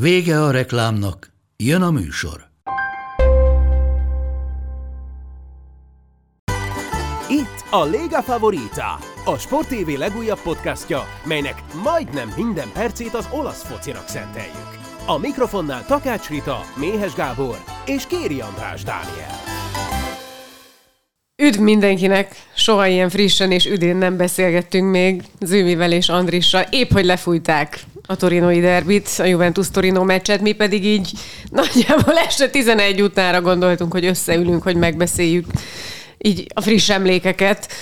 Vége a reklámnak, jön a műsor. Itt a Lega Favorita, a Sport TV legújabb podcastja, melynek majdnem minden percét az olasz focinak szenteljük. A mikrofonnál Takács Rita, Méhes Gábor és Kéri András Dániel. Üdv mindenkinek! Soha ilyen frissen és üdén nem beszélgettünk még Zűmivel és Andrissal. Épp, hogy lefújták a torinoi derbit, a Juventus-Torino meccset, mi pedig így nagyjából este 11 utánra gondoltunk, hogy összeülünk, hogy megbeszéljük így a friss emlékeket.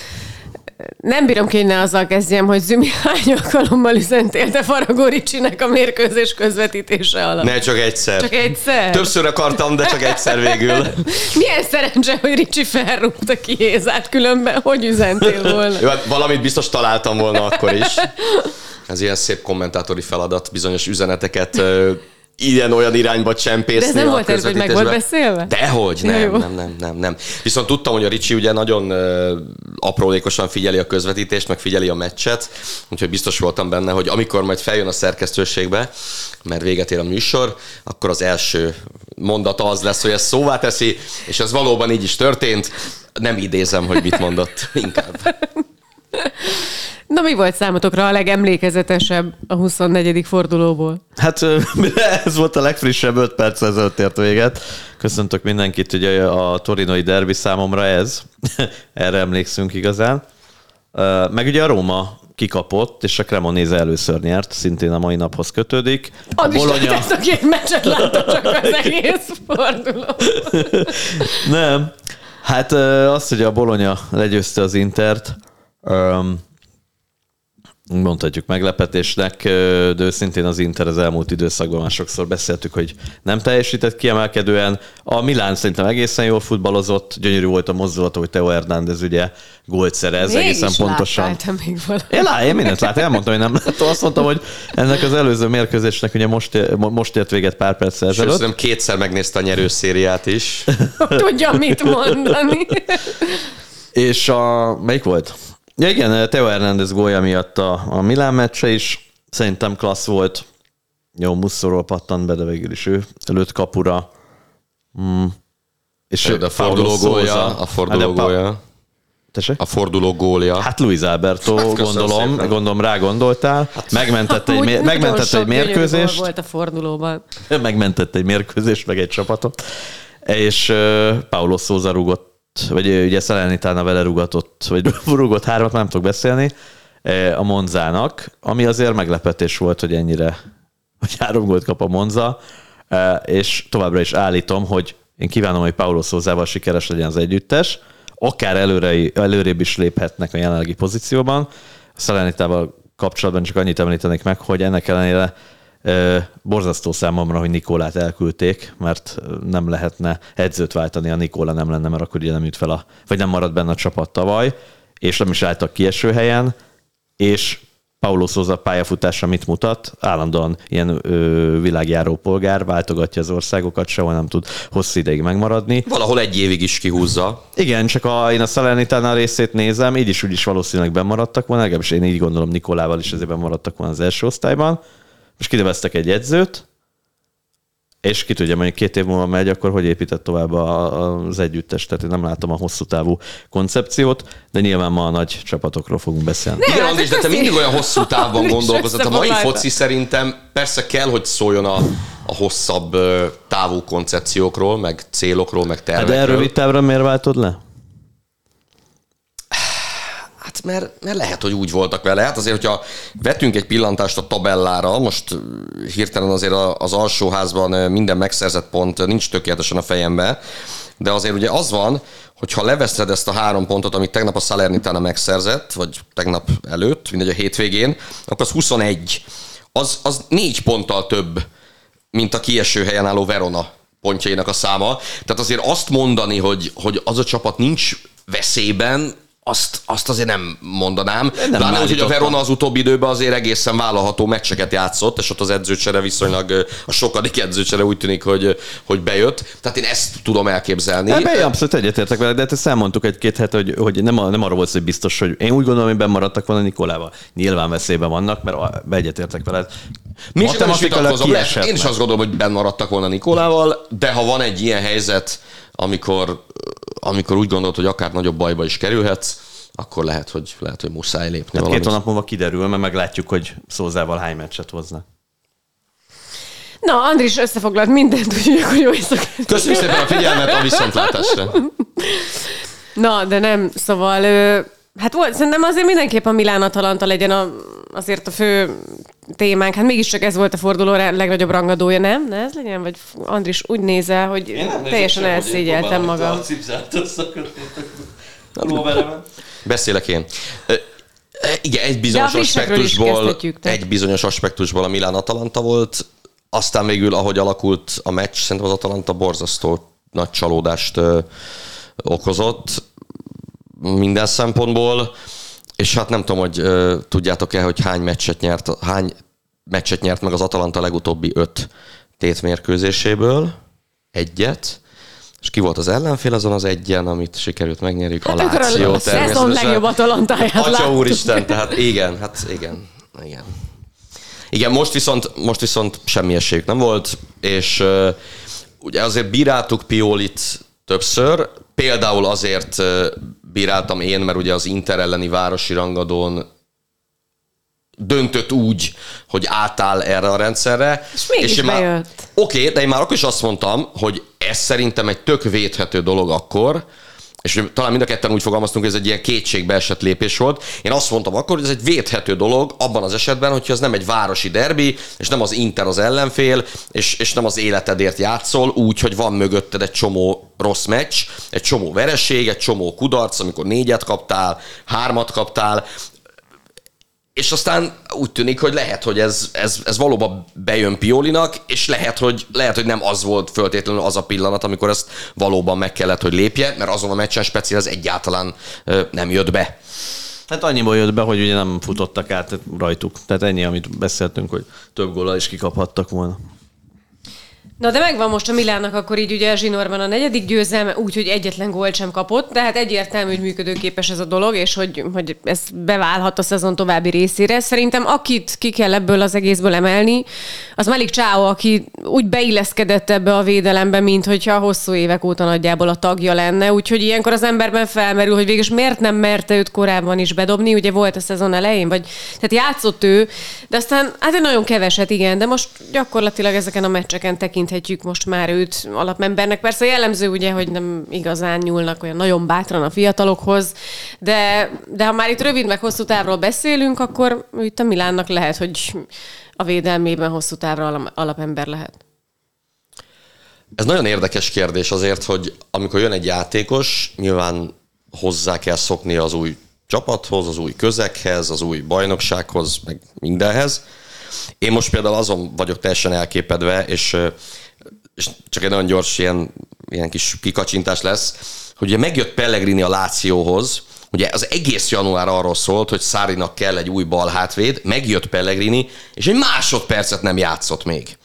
Nem bírom ki, hogy ne azzal kezdjem, hogy Zümi hány alkalommal üzentélte Faragó Ricsinek a mérkőzés közvetítése alatt. Ne, csak egyszer. Csak egyszer? Többször akartam, de csak egyszer végül. Milyen szerencse, hogy Ricsi felrúgta ki Hézát, különben hogy üzentél volna? Jó, hát valamit biztos találtam volna akkor is. Ez ilyen szép kommentátori feladat, bizonyos üzeneteket ilyen-olyan irányba csempészni. De ez nem volt ez, hogy meg volt beszélve? Dehogy, nem, ja, nem, nem, nem, nem. Viszont tudtam, hogy a Ricsi ugye nagyon uh, aprólékosan figyeli a közvetítést, meg figyeli a meccset, úgyhogy biztos voltam benne, hogy amikor majd feljön a szerkesztőségbe, mert véget ér a műsor, akkor az első mondata az lesz, hogy ezt szóvá teszi, és ez valóban így is történt. Nem idézem, hogy mit mondott, inkább. Na mi volt számotokra a legemlékezetesebb a 24. fordulóból? Hát ez volt a legfrissebb 5 perc ezelőtt ért véget. Köszöntök mindenkit, ugye a torinoi derbi számomra ez. Erre emlékszünk igazán. Meg ugye a Róma kikapott, és a Cremonese először nyert, szintén a mai naphoz kötődik. A Bologna... két meccset látta csak az egész forduló. Nem. Hát az, hogy a Bologna legyőzte az Intert, mondhatjuk meglepetésnek, de őszintén az Inter az elmúlt időszakban már sokszor beszéltük, hogy nem teljesített kiemelkedően. A Milán szerintem egészen jól futballozott, gyönyörű volt a mozdulata, hogy Teo Hernández ugye gólt szerez, Mégis egészen pontosan. még valamit. Én, lá, én mindent láttam, elmondtam, hogy nem láttam. Azt mondtam, hogy ennek az előző mérkőzésnek ugye most, most ért véget pár perc ezelőtt. Sőt, kétszer megnézte a nyerőszériát is. Tudja, mit mondani. És a, melyik volt? Ja igen, Teo Hernández gólya miatt a, a Milán meccse is szerintem klassz volt. Jó, Musszorról pattant be, de végül is ő előtt kapura. Mm. És a forduló gólja, a forduló gólja. Tessék? A forduló gólja. Hát Luis Alberto, hát gondolom, szépen. gondolom rá gondoltál. Hát, megmentette egy, mér, megmentette egy mérkőzést. volt a fordulóban. Megmentette egy mérkőzést, meg egy csapatot. És uh, Paulo Souza rúgott vagy ugye Salernitana vele rugatott, vagy rúgott hármat, nem tudok beszélni, a Monzának, ami azért meglepetés volt, hogy ennyire, hogy három gólt kap a Monza, és továbbra is állítom, hogy én kívánom, hogy Paulo Szózával sikeres legyen az együttes, akár előre, előrébb is léphetnek a jelenlegi pozícióban. A Salernitával kapcsolatban csak annyit említenék meg, hogy ennek ellenére Borzasztó számomra, hogy Nikolát elküldték, mert nem lehetne edzőt váltani, a Nikola nem lenne, mert akkor ugye nem jut fel a, vagy nem marad benne a csapat tavaly, és nem is álltak kieső helyen, és Paulo Souza pályafutása mit mutat? Állandóan ilyen ö, világjáró polgár, váltogatja az országokat, sehol nem tud hosszú ideig megmaradni. Valahol egy évig is kihúzza. Igen, csak a, én a Salernitana részét nézem, így is úgy is valószínűleg bemaradtak volna, legalábbis én így gondolom Nikolával is ezért bemaradtak volna az első osztályban. Most kineveztek egy edzőt, és ki tudja, mondjuk két év múlva megy, akkor hogy épített tovább az együttes, tehát én nem látom a hosszú távú koncepciót, de nyilván ma a nagy csapatokról fogunk beszélni. Nem, Igen, Andris, de te mindig olyan hosszú távon gondolkozol. A mai foci szerintem persze kell, hogy szóljon a, a hosszabb távú koncepciókról, meg célokról, meg tervekről. Hát de rövid távra miért váltod le? Hát mert, mert lehet, hogy úgy voltak vele. Hát azért, hogyha vetünk egy pillantást a tabellára, most hirtelen azért az alsóházban minden megszerzett pont nincs tökéletesen a fejembe, de azért ugye az van, hogyha leveszed ezt a három pontot, amit tegnap a Salernitana megszerzett, vagy tegnap előtt, mindegy a hétvégén, akkor az 21. Az, az négy ponttal több, mint a kieső helyen álló Verona pontjainak a száma. Tehát azért azt mondani, hogy, hogy az a csapat nincs veszélyben, azt, azt azért nem mondanám. Nem Pláne, hogy a Verona az utóbbi időben azért egészen vállalható meccseket játszott, és ott az edzőcsere viszonylag, a sokadik edzőcsere úgy tűnik, hogy, hogy bejött. Tehát én ezt tudom elképzelni. Ebben abszolút egyetértek vele, de hát ezt elmondtuk egy-két het, hogy, hogy nem, nem arról volt, hogy biztos, hogy én úgy gondolom, hogy benn maradtak volna Nikolával. Nyilván veszélyben vannak, mert egyetértek vele. Mi Én is azt gondolom, hogy benn maradtak volna Nikolával, de ha van egy ilyen helyzet, amikor amikor úgy gondolod, hogy akár nagyobb bajba is kerülhetsz, akkor lehet, hogy, lehet, hogy muszáj lépni hát Két hónap múlva kiderül, mert meglátjuk, hogy Szózával hány meccset hozna. Na, Andris összefoglalt mindent, úgyhogy akkor jó éjszakát. Köszönjük szépen a figyelmet, a viszontlátásra. Na, de nem, szóval Hát volt, szerintem azért mindenképp a Milán Atalanta legyen a, azért a fő témánk. Hát mégiscsak ez volt a forduló legnagyobb rangadója, nem? Ne ez legyen? Vagy Andris úgy nézel, hogy teljesen elszégyeltem magam. Beszélek én. Igen, egy bizonyos aspektusból, egy bizonyos aspektusból a Milán Atalanta volt, aztán végül, ahogy alakult a meccs, szerintem az Atalanta borzasztó nagy csalódást okozott minden szempontból, és hát nem tudom, hogy uh, tudjátok-e, hogy hány meccset nyert, hány meccset nyert meg az Atalanta legutóbbi öt tétmérkőzéséből. Egyet. És ki volt az ellenfél azon az egyen, amit sikerült megnyerjük? Hát a Láció a szezon legjobb Atalantáját Atya úristen, tehát igen, hát igen, igen. Igen, most viszont, most viszont semmi esélyük nem volt, és uh, ugye azért bíráltuk Piolit többször, például azért bíráltam én, mert ugye az Inter elleni városi rangadón döntött úgy, hogy átáll erre a rendszerre. És mégis és én már, Oké, okay, de én már akkor is azt mondtam, hogy ez szerintem egy tök védhető dolog akkor, és talán mind a ketten úgy fogalmaztunk, hogy ez egy ilyen kétségbe esett lépés volt. Én azt mondtam akkor, hogy ez egy védhető dolog abban az esetben, hogyha ez nem egy városi derbi, és nem az Inter az ellenfél, és, és nem az életedért játszol, úgy, hogy van mögötted egy csomó rossz meccs, egy csomó vereség, egy csomó kudarc, amikor négyet kaptál, hármat kaptál, és aztán úgy tűnik, hogy lehet, hogy ez, ez, ez valóban bejön Piolinak, és lehet hogy, lehet, hogy nem az volt föltétlenül az a pillanat, amikor ezt valóban meg kellett, hogy lépje, mert azon a meccsen speciál ez egyáltalán nem jött be. Hát annyiból jött be, hogy ugye nem futottak át rajtuk. Tehát ennyi, amit beszéltünk, hogy több góla is kikaphattak volna. Na de megvan most a Milánnak akkor így ugye Zsinorban a negyedik győzelme, úgyhogy egyetlen gólt sem kapott, de hát egyértelmű, hogy működőképes ez a dolog, és hogy, hogy ez beválhat a szezon további részére. Szerintem akit ki kell ebből az egészből emelni, az Malik Csáó, aki úgy beilleszkedett ebbe a védelembe, mint hogyha hosszú évek óta nagyjából a tagja lenne, úgyhogy ilyenkor az emberben felmerül, hogy végül miért nem merte őt korábban is bedobni, ugye volt a szezon elején, vagy tehát játszott ő, de aztán hát nagyon keveset, igen, de most gyakorlatilag ezeken a meccseken tekint tekinthetjük most már őt alapembernek. Persze jellemző ugye, hogy nem igazán nyúlnak olyan nagyon bátran a fiatalokhoz, de, de ha már itt rövid meg hosszú távról beszélünk, akkor itt a Milánnak lehet, hogy a védelmében hosszú távra alapember lehet. Ez nagyon érdekes kérdés azért, hogy amikor jön egy játékos, nyilván hozzá kell szokni az új csapathoz, az új közekhez, az új bajnoksághoz, meg mindenhez. Én most például azon vagyok teljesen elképedve, és, és csak egy nagyon gyors ilyen, ilyen kis kikacsintás lesz, hogy ugye megjött Pellegrini a Lációhoz, Ugye az egész január arról szólt, hogy Szárinak kell egy új bal hátvéd, megjött Pellegrini, és egy másodpercet nem játszott még.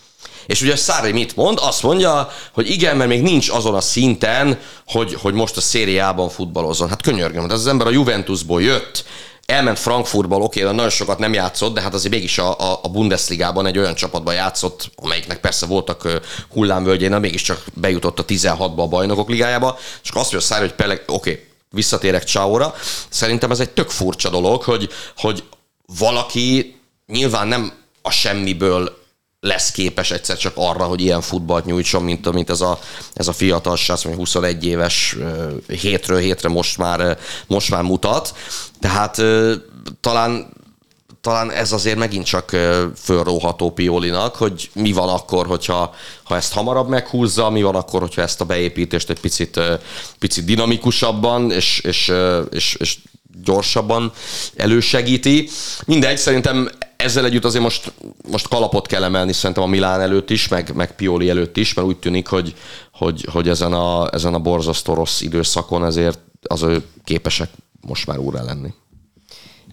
És ugye Szári mit mond? Azt mondja, hogy igen, mert még nincs azon a szinten, hogy, hogy most a szériában futballozzon. Hát könyörgöm, de az ember a Juventusból jött, elment Frankfurtból, oké, okay, nagyon sokat nem játszott, de hát azért mégis a, a, a Bundesligában egy olyan csapatban játszott, amelyiknek persze voltak hullámvölgyén, de mégiscsak bejutott a 16-ba a bajnokok ligájába, és azt mondja Szári, hogy Peleg, oké, okay, visszatérek Csáóra. Szerintem ez egy tök furcsa dolog, hogy, hogy valaki nyilván nem a semmiből lesz képes egyszer csak arra, hogy ilyen futballt nyújtson, mint, mint ez, a, ez a fiatal srác, 21 éves, hétről hétre most már, most már mutat. Tehát talán talán ez azért megint csak fölróható Piolinak, hogy mi van akkor, hogyha ha ezt hamarabb meghúzza, mi van akkor, hogyha ezt a beépítést egy picit, picit dinamikusabban és, és, és, és gyorsabban elősegíti. Mindegy, szerintem ezzel együtt azért most, most kalapot kell emelni szerintem a Milán előtt is, meg, meg Pioli előtt is, mert úgy tűnik, hogy, hogy, hogy ezen, a, ezen a borzasztó rossz időszakon ezért az ő képesek most már úrá lenni.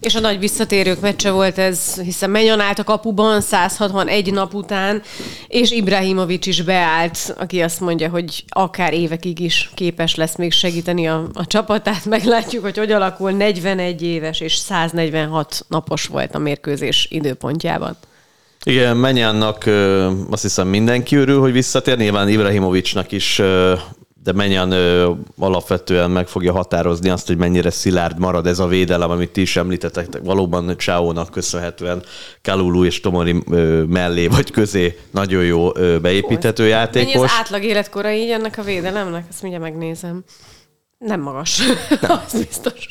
És a nagy visszatérők meccse volt ez, hiszen Menyon állt a kapuban 161 nap után, és Ibrahimovic is beállt, aki azt mondja, hogy akár évekig is képes lesz még segíteni a, a csapatát. Meglátjuk, hogy hogy alakul. 41 éves és 146 napos volt a mérkőzés időpontjában. Igen, Menyannak azt hiszem mindenki örül, hogy visszatér. Nyilván Ibrahimovicsnak is de menjen ö, alapvetően meg fogja határozni azt, hogy mennyire szilárd marad ez a védelem, amit ti is említettek. Valóban Csáónak köszönhetően Kalulu és Tomori ö, mellé vagy közé nagyon jó ö, beépíthető játékos. Mennyi az átlag életkora így ennek a védelemnek? Ezt mindjárt megnézem. Nem magas. Nem. az biztos.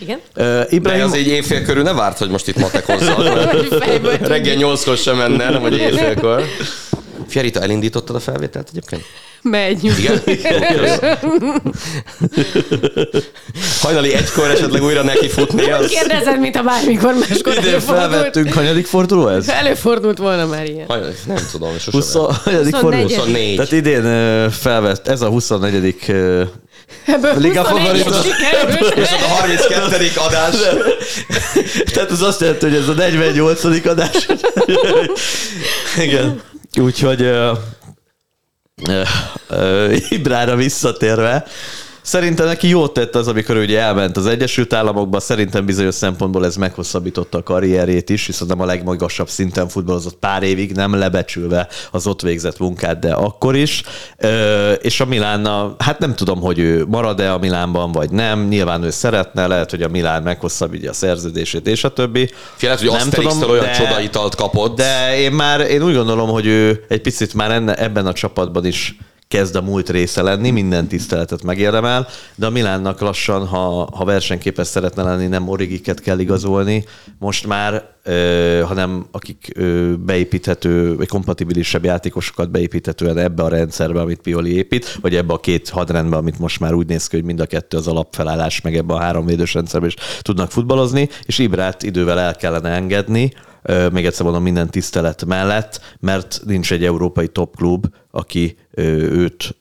Igen? Uh, Ibrahim... De az egy évfél körül ne várt, hogy most itt matekozzal. Reggel nyolckor sem menne, nem, hogy évfélkor. Fiarita, elindítottad a felvételt egyébként? Megy. Igen? Hajnali egykor esetleg újra neki futni. Az... Kérdezed, mint a bármikor máskor Ide felvettünk, hanyadik forduló ez? Előfordult volna már ilyen. Hajnali, nem tudom, sosem. 20, hanyadik forduló? 24. Tehát idén felvett, ez a 24. Ebből Liga favoritos. És a 32. adás. Tehát az azt jelenti, hogy ez a 48. adás. Igen. Úgyhogy Ibrára visszatérve, Szerintem neki jót tett az, amikor ugye elment az Egyesült Államokba, szerintem bizonyos szempontból ez meghosszabbította a karrierét is, viszont nem a legmagasabb szinten futballozott pár évig, nem lebecsülve az ott végzett munkát, de akkor is. Ö, és a Milánna, hát nem tudom, hogy ő marad-e a Milánban, vagy nem, nyilván ő szeretne, lehet, hogy a Milán meghosszabbítja a szerződését, és a többi. Félhet, hogy nem tudom, olyan de, csodaitalt kapott. De én már, én úgy gondolom, hogy ő egy picit már enne, ebben a csapatban is kezd a múlt része lenni, minden tiszteletet megérdemel, de a Milánnak lassan, ha, ha versenyképes szeretne lenni, nem origiket kell igazolni, most már, ö, hanem akik ö, beépíthető, vagy kompatibilisebb játékosokat beépíthetően ebbe a rendszerbe, amit Pioli épít, vagy ebbe a két hadrendbe, amit most már úgy néz ki, hogy mind a kettő az alapfelállás, meg ebbe a három védős rendszerbe is tudnak futballozni, és Ibrát idővel el kellene engedni, még egyszer mondom, minden tisztelet mellett, mert nincs egy európai topklub, aki őt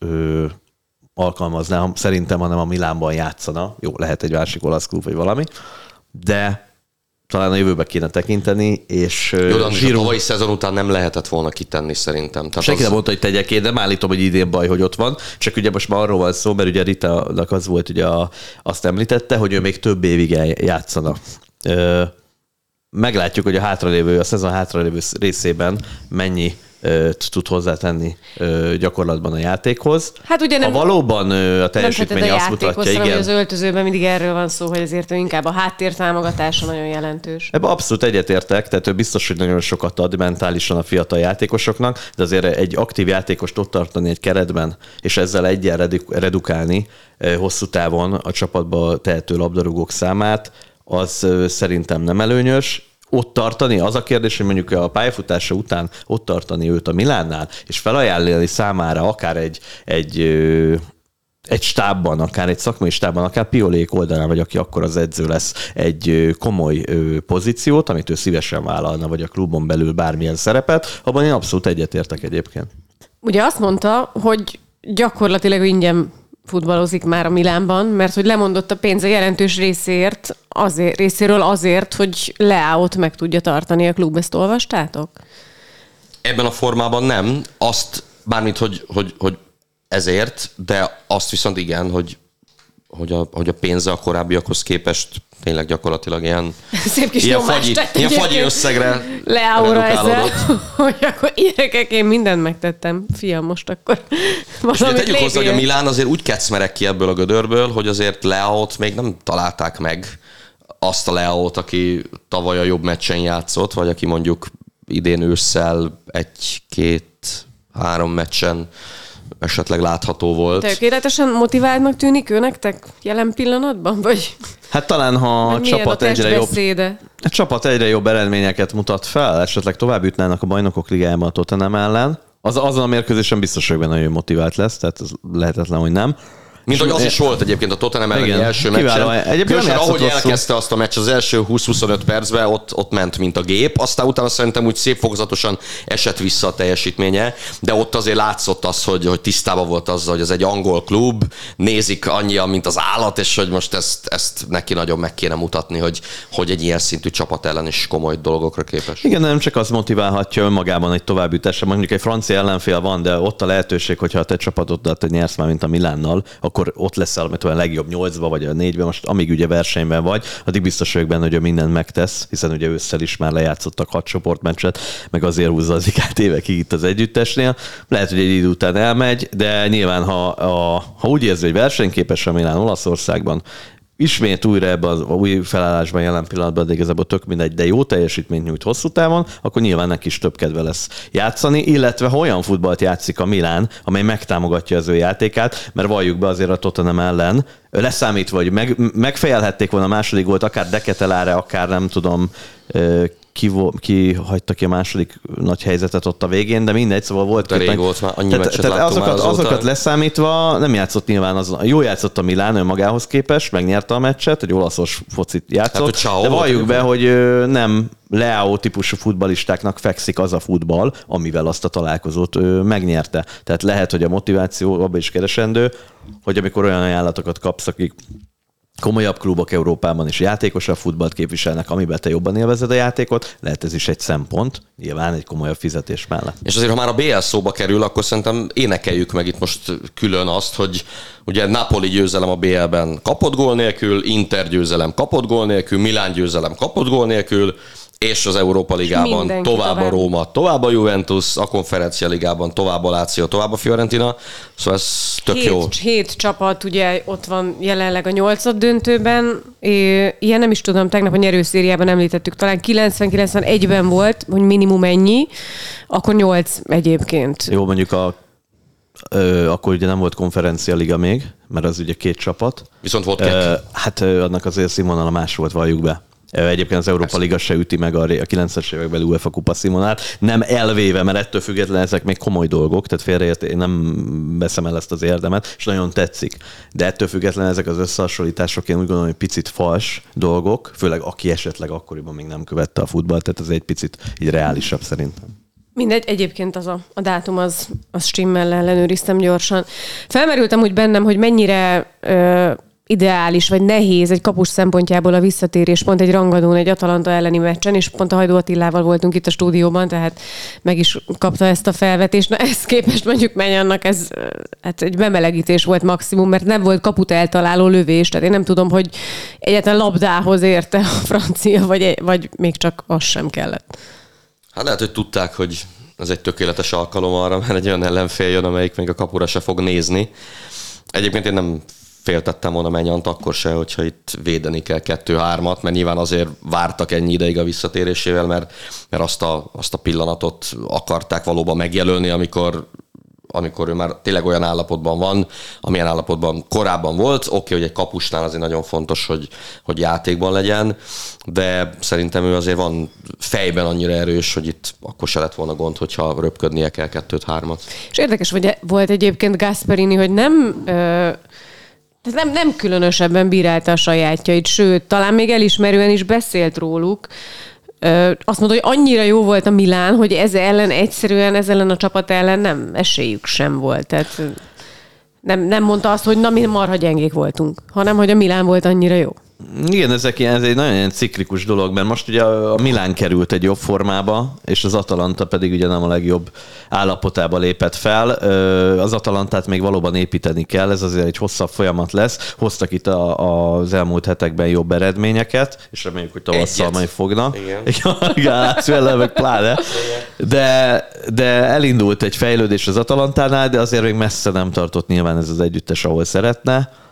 alkalmazná, szerintem, hanem a Milánban játszana. Jó, lehet egy másik olasz klub, vagy valami, de talán a jövőbe kéne tekinteni, és Jó, de Zsiro... a tavalyi szezon után nem lehetett volna kitenni szerintem. Tehát Senki az... nem mondta, hogy tegyek én, nem állítom, hogy idén baj, hogy ott van, csak ugye most már arról van szó, mert ugye Rita-nak az volt, ugye a, azt említette, hogy ő még több évig játszana meglátjuk, hogy a hátralévő, a szezon hátralévő részében mennyi tud hozzátenni gyakorlatban a játékhoz. Hát ugye nem, ha valóban a teljesítmény azt mutatja, igen. az öltözőben mindig erről van szó, hogy ezért inkább a háttér támogatása nagyon jelentős. Ebben abszolút egyetértek, tehát ő biztos, hogy nagyon sokat ad mentálisan a fiatal játékosoknak, de azért egy aktív játékost ott tartani egy keretben, és ezzel egyen redukálni hosszú távon a csapatba tehető labdarúgók számát, az szerintem nem előnyös. Ott tartani, az a kérdés, hogy mondjuk a pályafutása után ott tartani őt a Milánnál, és felajánlani számára akár egy, egy egy stábban, akár egy szakmai stábban, akár Piolék oldalán, vagy aki akkor az edző lesz, egy komoly pozíciót, amit ő szívesen vállalna, vagy a klubon belül bármilyen szerepet, abban én abszolút egyetértek egyébként. Ugye azt mondta, hogy gyakorlatilag ingyen futballozik már a Milánban, mert hogy lemondott a pénze jelentős részért, azért, részéről azért, hogy Leáot meg tudja tartani a klub. Ezt olvastátok? Ebben a formában nem. Azt, bármint, hogy, hogy, hogy ezért, de azt viszont igen, hogy, hogy, a, hogy a pénze a korábbiakhoz képest tényleg gyakorlatilag ilyen, Szép kis ilyen, fagyi, ilyen fagyi összegre leáura ezzel, hogy akkor gyerekek, én mindent megtettem, fiam, most akkor És ugye tegyük hozzá, hogy a Milán azért úgy kecmerek ki ebből a gödörből, hogy azért Leaot még nem találták meg. Azt a Leaot, aki tavaly a jobb meccsen játszott, vagy aki mondjuk idén ősszel egy-két, három meccsen esetleg látható volt. Tökéletesen motiváltnak tűnik ő nektek jelen pillanatban? Vagy? Hát talán, ha a csapat egyre jobb, a csapat egyre jobb eredményeket mutat fel, esetleg tovább jutnának a bajnokok ligájában a Tottenham ellen, az, azon a mérkőzésen biztos, hogy benne nagyon motivált lesz, tehát ez lehetetlen, hogy nem. Mint hogy az is volt egyébként a Tottenham elleni Igen. első meccsen. Egyébként nem ahogy rosszul. elkezdte azt a meccs az első 20-25 percben, ott, ott ment, mint a gép. Aztán utána szerintem úgy szép fokozatosan esett vissza a teljesítménye, de ott azért látszott az, hogy, hogy tisztában volt azzal, hogy ez egy angol klub, nézik annyian, mint az állat, és hogy most ezt, ezt neki nagyon meg kéne mutatni, hogy, hogy egy ilyen szintű csapat ellen is komoly dolgokra képes. Igen, nem csak az motiválhatja önmagában egy továbbjutásra. Mondjuk egy francia ellenfél van, de ott a lehetőség, hogyha a te csapatodat nyersz már, mint a Milánnal, akkor ott leszel olyan legjobb nyolcba vagy a négyben, most amíg ugye versenyben vagy, addig biztos vagyok benne, hogy ő mindent megtesz, hiszen ugye ősszel is már lejátszottak hat csoportmeccset, meg azért húzza az ikát évekig itt az együttesnél. Lehet, hogy egy idő után elmegy, de nyilván, ha, a, ha úgy érzi, hogy versenyképes a Milán Olaszországban, ismét újra ebben az új felállásban jelen pillanatban, de igazából tök mindegy, de jó teljesítményt nyújt hosszú távon, akkor nyilván neki is több kedve lesz játszani, illetve ha olyan futballt játszik a Milán, amely megtámogatja az ő játékát, mert valljuk be azért a Tottenham ellen, leszámítva, hogy meg, megfejelhették volna a második volt, akár Deketelára, akár nem tudom, ki, ki hagyta ki a második nagy helyzetet ott a végén, de mindegy, szóval volt De rég két- volt már, annyi tehát, tehát láttunk már azokat, azokat leszámítva nem játszott nyilván az, jó játszott a Milán önmagához képest, megnyerte a meccset, egy olaszos focit játszott, Hát, de valljuk be, hogy nem Leao típusú futbalistáknak fekszik az a futball, amivel azt a találkozót megnyerte. Tehát lehet, hogy a motiváció abban is keresendő, hogy amikor olyan ajánlatokat kapsz, akik komolyabb klubok Európában is játékosabb futballt képviselnek, amiben te jobban élvezed a játékot, lehet ez is egy szempont, nyilván egy komolyabb fizetés mellett. És azért, ha már a BL szóba kerül, akkor szerintem énekeljük meg itt most külön azt, hogy ugye Napoli győzelem a BL-ben kapott gól nélkül, Inter győzelem kapott gól nélkül, Milán győzelem kapott gól nélkül, és az Európa Ligában mindenki tovább, a tovább. Róma, tovább a Juventus, a Konferencia Ligában tovább a Láció, tovább a Fiorentina, szóval ez tök hét, jó. hét csapat ugye ott van jelenleg a nyolcad döntőben. É, ilyen nem is tudom, tegnap a nyerőszériában említettük, talán 90-91-ben volt, hogy minimum ennyi, akkor nyolc egyébként. Jó, mondjuk a Ö, akkor ugye nem volt konferencia liga még, mert az ugye két csapat. Viszont volt kek. hát ö, annak azért színvonala más volt, valljuk be. Egyébként az Európa Liga se üti meg a, ré- a 90-es évekbeli UEFA kupa színvonalát. Nem elvéve, mert ettől függetlenül ezek még komoly dolgok, tehát félreért, én nem veszem el ezt az érdemet, és nagyon tetszik. De ettől függetlenül ezek az összehasonlítások, én úgy gondolom, hogy picit fals dolgok, főleg aki esetleg akkoriban még nem követte a futballt, tehát ez egy picit így reálisabb szerintem. Mindegy, egyébként az a, a dátum az, az stimmel, ellenőriztem gyorsan. Felmerültem úgy bennem, hogy mennyire ö, ideális vagy nehéz egy kapus szempontjából a visszatérés pont egy rangadón, egy Atalanta elleni meccsen, és pont a Hajdó Attilával voltunk itt a stúdióban, tehát meg is kapta ezt a felvetést. Na ezt képest mondjuk menj annak, ez hát egy bemelegítés volt maximum, mert nem volt kaput eltaláló lövés, tehát én nem tudom, hogy egyáltalán labdához érte a francia, vagy, vagy még csak az sem kellett. Hát lehet, hogy tudták, hogy ez egy tökéletes alkalom arra, mert egy olyan ellenfél jön, amelyik még a kapura se fog nézni. Egyébként én nem féltettem volna Menyant akkor se, hogyha itt védeni kell kettő-hármat, mert nyilván azért vártak ennyi ideig a visszatérésével, mert, mert azt, a, azt a pillanatot akarták valóban megjelölni, amikor amikor ő már tényleg olyan állapotban van, amilyen állapotban korábban volt. Oké, okay, hogy egy kapusnál azért nagyon fontos, hogy, hogy játékban legyen, de szerintem ő azért van fejben annyira erős, hogy itt akkor se lett volna gond, hogyha röpködnie kell kettőt-hármat. És érdekes hogy volt egyébként Gasperini, hogy nem, ö, tehát nem, nem különösebben bírálta a sajátjait, sőt, talán még elismerően is beszélt róluk. Ö, azt mondta, hogy annyira jó volt a Milán, hogy ez ellen egyszerűen, ez ellen a csapat ellen nem esélyük sem volt. Tehát nem, nem mondta azt, hogy na mi marha gyengék voltunk, hanem hogy a Milán volt annyira jó. Igen, ezek ilyen, ez egy nagyon ilyen ciklikus dolog, mert most ugye a Milán került egy jobb formába, és az Atalanta pedig ugye nem a legjobb állapotába lépett fel. Az Atalantát még valóban építeni kell, ez azért egy hosszabb folyamat lesz. Hoztak itt a, az elmúlt hetekben jobb eredményeket, és reméljük, hogy tavasszal majd fognak. Igen. Igen, ellen meg pláne. De, de elindult egy fejlődés az Atalantánál, de azért még messze nem tartott nyilván ez az együttes, ahol szeretne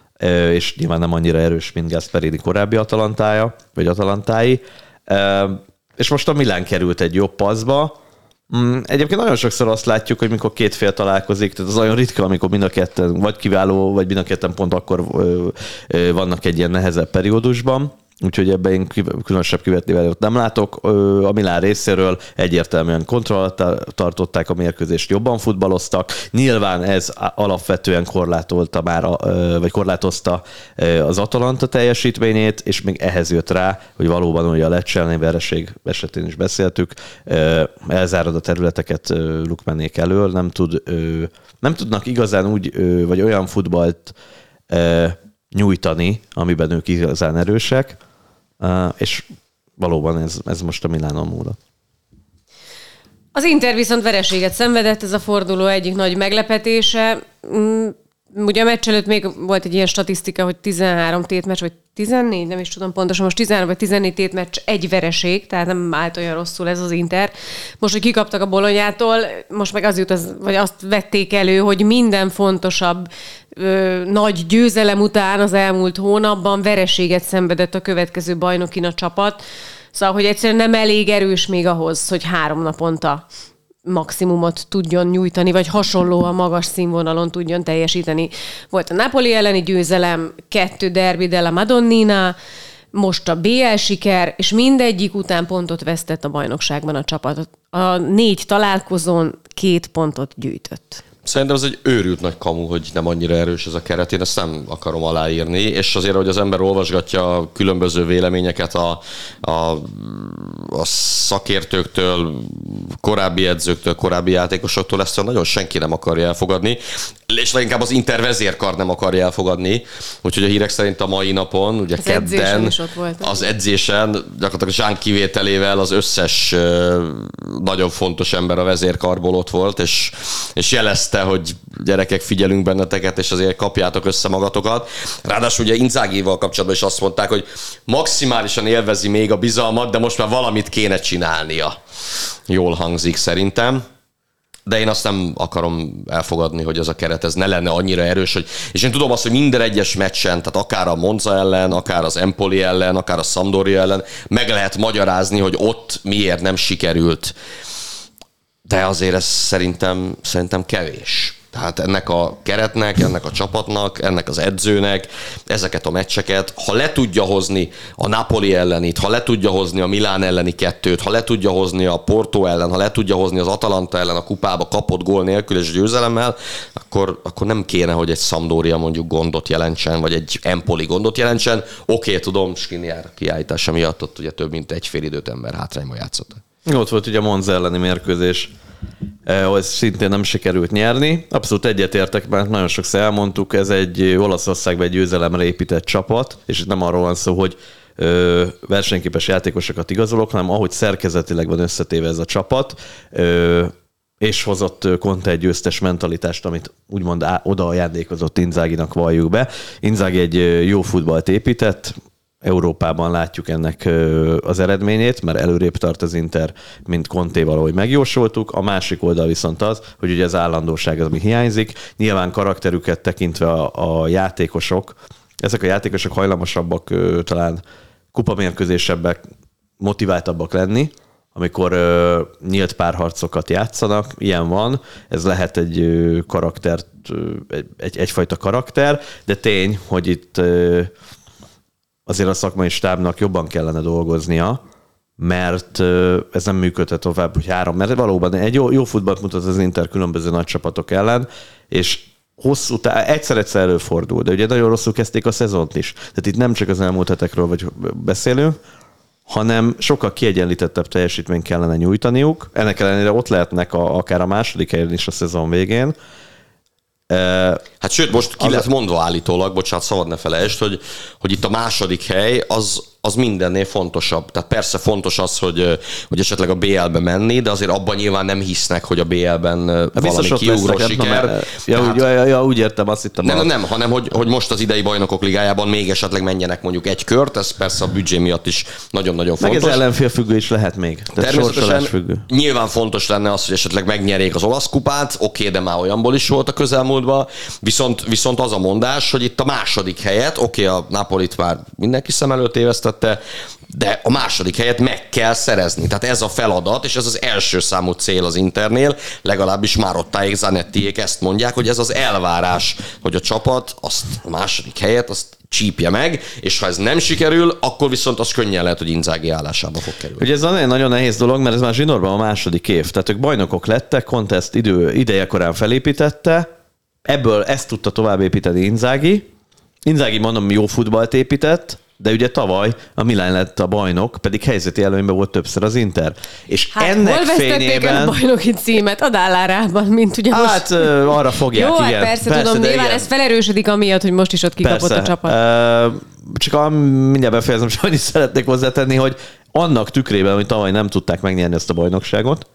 és nyilván nem annyira erős, mint Gasperini korábbi Atalantája, vagy Atalantái. És most a Milán került egy jobb paszba. Mm, Egyébként nagyon sokszor azt látjuk, hogy mikor két fél találkozik, tehát az olyan ritka, amikor mind a ketten vagy kiváló, vagy mind a ketten pont akkor vannak egy ilyen nehezebb periódusban. Úgyhogy ebben én különösebb kivetnivelőt nem látok. A Milán részéről egyértelműen kontroll alatt tartották a mérkőzést, jobban futballoztak. Nyilván ez alapvetően korlátolta már, vagy korlátozta az Atalanta teljesítményét, és még ehhez jött rá, hogy valóban ugye a lecselni vereség esetén is beszéltük, elzárad a területeket Lukmenék elől, nem, tud, nem tudnak igazán úgy, vagy olyan futballt nyújtani, amiben ők igazán erősek, és valóban ez, ez most a Milánon múlott. Az Inter viszont vereséget szenvedett, ez a forduló egyik nagy meglepetése. Ugye a meccs előtt még volt egy ilyen statisztika, hogy 13 tétmeccs, vagy 14, nem is tudom pontosan, most 13 vagy 14 tétmeccs egy vereség, tehát nem állt olyan rosszul ez az Inter. Most, hogy kikaptak a bolonyától, most meg az jut, az, vagy azt vették elő, hogy minden fontosabb ö, nagy győzelem után az elmúlt hónapban vereséget szenvedett a következő bajnokin a csapat. Szóval, hogy egyszerűen nem elég erős még ahhoz, hogy három naponta maximumot tudjon nyújtani, vagy hasonlóan magas színvonalon tudjon teljesíteni. Volt a Napoli elleni győzelem, kettő derbi della Madonnina, most a BL siker, és mindegyik után pontot vesztett a bajnokságban a csapat. A négy találkozón két pontot gyűjtött. Szerintem ez egy őrült nagy kamu, hogy nem annyira erős ez a keret, én ezt nem akarom aláírni, és azért, hogy az ember olvasgatja a különböző véleményeket a, a, a szakértőktől, korábbi edzőktől, korábbi játékosoktól, ezt nagyon senki nem akarja elfogadni, és leginkább az Inter vezérkar nem akarja elfogadni, úgyhogy a hírek szerint a mai napon, ugye az kedden, volt. az edzésen gyakorlatilag Zsán kivételével az összes nagyon fontos ember a vezérkarból ott volt, és, és jelezte jelezte, hogy gyerekek, figyelünk benneteket, és azért kapjátok össze magatokat. Ráadásul ugye Inzágival kapcsolatban is azt mondták, hogy maximálisan élvezi még a bizalmat, de most már valamit kéne csinálnia. Jól hangzik szerintem de én azt nem akarom elfogadni, hogy ez a keret ez ne lenne annyira erős, hogy, és én tudom azt, hogy minden egyes meccsen, tehát akár a Monza ellen, akár az Empoli ellen, akár a Sampdoria ellen, meg lehet magyarázni, hogy ott miért nem sikerült de azért ez szerintem, szerintem kevés. Tehát ennek a keretnek, ennek a csapatnak, ennek az edzőnek ezeket a meccseket, ha le tudja hozni a Napoli ellenit, ha le tudja hozni a Milán elleni kettőt, ha le tudja hozni a Porto ellen, ha le tudja hozni az Atalanta ellen a kupába kapott gól nélkül és győzelemmel, akkor, akkor nem kéne, hogy egy Sampdoria mondjuk gondot jelentsen, vagy egy Empoli gondot jelentsen. Oké, tudom, Skriniar kiállítása miatt ott ugye több mint egy fél időt ember hátrányba játszott. Ott volt ugye a Monza elleni mérkőzés, eh, ahol szintén nem sikerült nyerni. Abszolút egyetértek, mert nagyon sokszor elmondtuk, ez egy Olaszországban egy győzelemre épített csapat, és itt nem arról van szó, hogy versenyképes játékosokat igazolok, hanem ahogy szerkezetileg van összetéve ez a csapat, és hozott Conte egy győztes mentalitást, amit úgymond oda ajándékozott Inzáginak valljuk be. Inzági egy jó futballt épített, Európában látjuk ennek az eredményét, mert előrébb tart az Inter, mint Contéval, ahogy megjósoltuk. A másik oldal viszont az, hogy ugye az állandóság az, ami hiányzik. Nyilván karakterüket tekintve a, a játékosok, ezek a játékosok hajlamosabbak talán kupamérközésebbek, motiváltabbak lenni, amikor ö, nyílt párharcokat játszanak, ilyen van, ez lehet egy ö, karaktert, ö, egy, egyfajta karakter, de tény, hogy itt ö, azért a szakmai stábnak jobban kellene dolgoznia, mert ez nem működhet tovább, hogy három, mert valóban egy jó, jó futballt mutat az Inter különböző nagy csapatok ellen, és hosszú, egyszer-egyszer előfordul, de ugye nagyon rosszul kezdték a szezont is. Tehát itt nem csak az elmúlt hetekről vagy beszélünk, hanem sokkal kiegyenlítettebb teljesítményt kellene nyújtaniuk. Ennek ellenére ott lehetnek a, akár a második helyen is a szezon végén, Hát sőt, most ki az lett mondva állítólag, bocsánat, szabad ne felejtsd, hogy, hogy itt a második hely az, az mindennél fontosabb. Tehát persze fontos az, hogy, hogy esetleg a BL-be menni, de azért abban nyilván nem hisznek, hogy a BL-ben hát valami kiugró siker. Na, ja, Tehát, ja, ja, ja, úgy értem, azt hittem. Nem, nem, nem, hanem hogy, hogy most az idei bajnokok ligájában még esetleg menjenek mondjuk egy kört, ez persze a büdzsé miatt is nagyon-nagyon fontos. Meg ez ellenfél függő is lehet még. Tehát Természetesen függő. nyilván fontos lenne az, hogy esetleg megnyerék az olasz kupát, oké, de már olyanból is volt a közelmúltban, viszont, viszont az a mondás, hogy itt a második helyet, oké, a Napolit már mindenki szem előtt évesztette, de a második helyet meg kell szerezni. Tehát ez a feladat, és ez az első számú cél az Internél, legalábbis már ottáig Zanettiék ezt mondják, hogy ez az elvárás, hogy a csapat azt a második helyet, azt csípje meg, és ha ez nem sikerül, akkor viszont az könnyen lehet, hogy Inzági állásába fog kerülni. Ugye ez egy nagyon nehéz dolog, mert ez már zsinórban a második év. Tehát ők bajnokok lettek, Contest idő, ideje korán felépítette, ebből ezt tudta tovább építeni Inzági. Inzági mondom jó futballt épített, de ugye tavaly a Milán lett a bajnok, pedig helyzeti előnyben volt többször az Inter. És Hát ennek hol vesztették el fényében... a bajnoki címet? A Dálárában, mint ugye most. Hát arra fogják, Jó, hát igen. persze, persze tudom, nyilván igen. ez felerősödik amiatt, hogy most is ott kikapott a csapat. Ö, csak mindjárt befejezem, csak annyit szeretnék hozzátenni, hogy annak tükrében, hogy tavaly nem tudták megnyerni ezt a bajnokságot,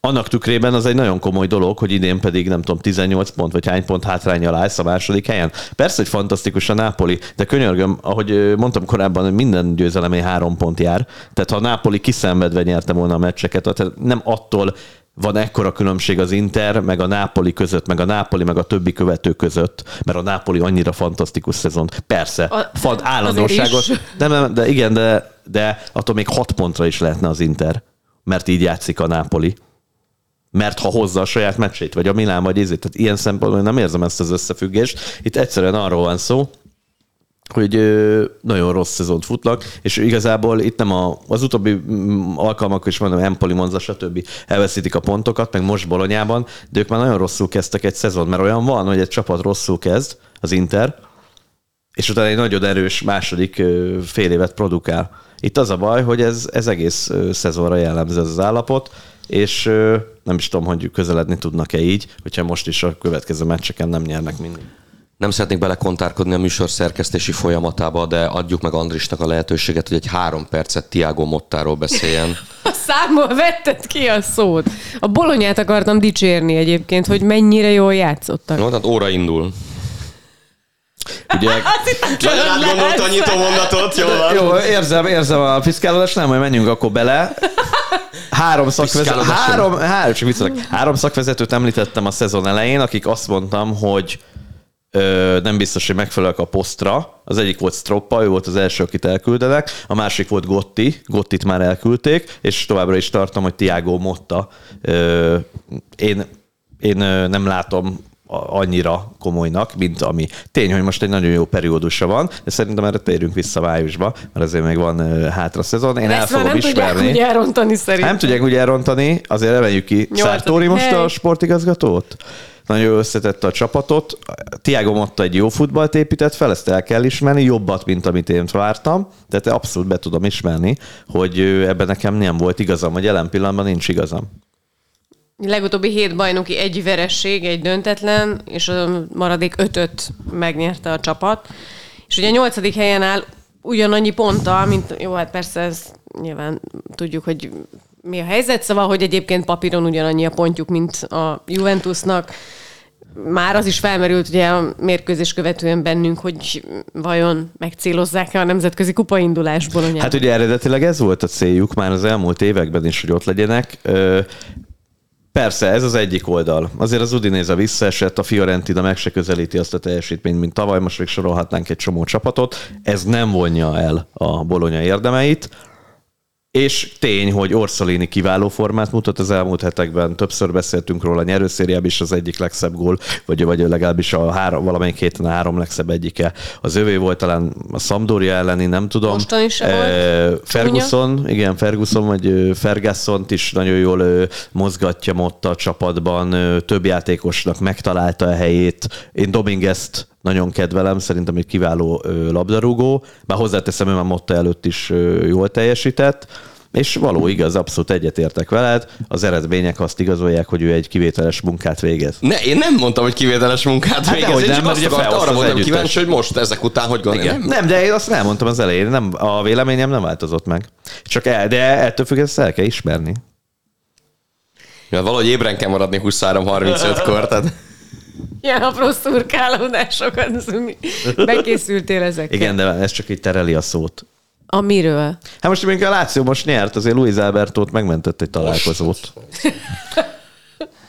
annak tükrében az egy nagyon komoly dolog, hogy idén pedig nem tudom, 18 pont vagy hány pont hátrányjal állsz a második helyen. Persze, hogy fantasztikus a Nápoli, de könyörgöm, ahogy mondtam korábban, hogy minden győzelemé három pont jár. Tehát ha a Nápoli kiszenvedve nyerte volna a meccseket, tehát nem attól van ekkora különbség az Inter, meg a Nápoli között, meg a Nápoli, meg a többi követő között, mert a Nápoli annyira fantasztikus szezon. Persze, A- állandóságot. is. De, de, de igen, de, de attól még hat pontra is lehetne az Inter, mert így játszik a Nápoli mert ha hozza a saját meccsét, vagy a Milán, vagy ezért. Tehát ilyen szempontból nem érzem ezt az összefüggést. Itt egyszerűen arról van szó, hogy nagyon rossz szezont futnak, és igazából itt nem a, az utóbbi mm, alkalmak is mondom, Empoli, Monza, stb. elveszítik a pontokat, meg most Bolonyában, de ők már nagyon rosszul kezdtek egy szezon, mert olyan van, hogy egy csapat rosszul kezd, az Inter, és utána egy nagyon erős második fél évet produkál. Itt az a baj, hogy ez, ez egész szezonra jellemző ez az állapot, és nem is tudom, hogy közeledni tudnak-e így, hogyha most is a következő meccseken nem nyernek mindig. Nem szeretnék belekontárkodni a műsor szerkesztési folyamatába, de adjuk meg Andrisnak a lehetőséget, hogy egy három percet Tiago Mottáról beszéljen. A számból vetted ki a szót. A bolonyát akartam dicsérni egyébként, hogy mennyire jól játszottak. No, tehát óra indul. Ugye, Nagyon átgondolta a nyitó mondatot, jól van. jó, érzem, érzem a piszkálódást, nem, majd menjünk akkor bele. Három szakvezető, Piszkálódás három, három, csak viccelek, három szakvezetőt említettem a szezon elején, akik azt mondtam, hogy ö, nem biztos, hogy megfelelnek a posztra. Az egyik volt Stroppa, ő volt az első, akit elküldenek, a másik volt Gotti, Gottit már elküldték, és továbbra is tartom, hogy Tiago Motta. Ö, én, én nem látom annyira komolynak, mint ami. Tény, hogy most egy nagyon jó periódusa van, de szerintem erre térünk vissza májusba, mert azért még van hátra szezon. Én el Ezt már fogom nem tudják ismerni. úgy elrontani szerintem. Nem tudják úgy elrontani, azért emeljük ki. Szártóri most hely. a sportigazgatót? Nagyon összetette a csapatot. Tiago Motta egy jó futballt épített fel, ezt el kell ismerni, jobbat, mint amit én vártam, de te abszolút be tudom ismerni, hogy ebben nekem nem volt igazam, vagy jelen pillanatban nincs igazam. Legutóbbi hét bajnoki egy veresség, egy döntetlen, és a maradék ötöt megnyerte a csapat. És ugye a nyolcadik helyen áll ugyanannyi ponttal, mint, jó, hát persze ez nyilván tudjuk, hogy mi a helyzet, szóval, hogy egyébként papíron ugyanannyi a pontjuk, mint a Juventusnak. Már az is felmerült ugye a mérkőzés követően bennünk, hogy vajon megcélozzák-e a nemzetközi kupaindulás Bolonyában. Hát ugye eredetileg ez volt a céljuk már az elmúlt években is, hogy ott legyenek. Persze, ez az egyik oldal. Azért az Udinéza visszaesett, a Fiorentina meg se közelíti azt a teljesítményt, mint tavaly, most még sorolhatnánk egy csomó csapatot. Ez nem vonja el a Bolonya érdemeit. És tény, hogy Orszolini kiváló formát mutat az elmúlt hetekben. Többször beszéltünk róla, nyerőszériában is az egyik legszebb gól, vagy, vagy legalábbis a három, valamelyik héten a három legszebb egyike. Az övé volt talán a Sampdoria elleni, nem tudom. Mostan is Eh, volt. Ferguson, igen, Ferguson vagy ö, Ferguson-t is nagyon jól mozgatja ott a csapatban, több játékosnak megtalálta a helyét. Én Dominguez-t nagyon kedvelem, szerintem egy kiváló labdarúgó, bár hozzáteszem, ő már Motta előtt is jól teljesített, és való igaz, abszolút egyetértek veled, az eredmények azt igazolják, hogy ő egy kivételes munkát végez. Ne, én nem mondtam, hogy kivételes munkát Hát végez. dehogy Én nem, mert azt arra voltam együttes. kíváncsi, hogy most ezek után hogy gondolom. Nem, Nem, de én azt elmondtam az elején, nem, a véleményem nem változott meg. Csak el, de ettől függ, ezt el kell ismerni. Ja, valahogy ébren kell maradni 23-35-kor, tehát Ilyen apró szurkálódásokat. Bekészültél ezekkel. Igen, de ez csak így tereli a szót. Amiről? Hát most, amikor a Láció most nyert, azért Luis Albertót megmentett egy találkozót.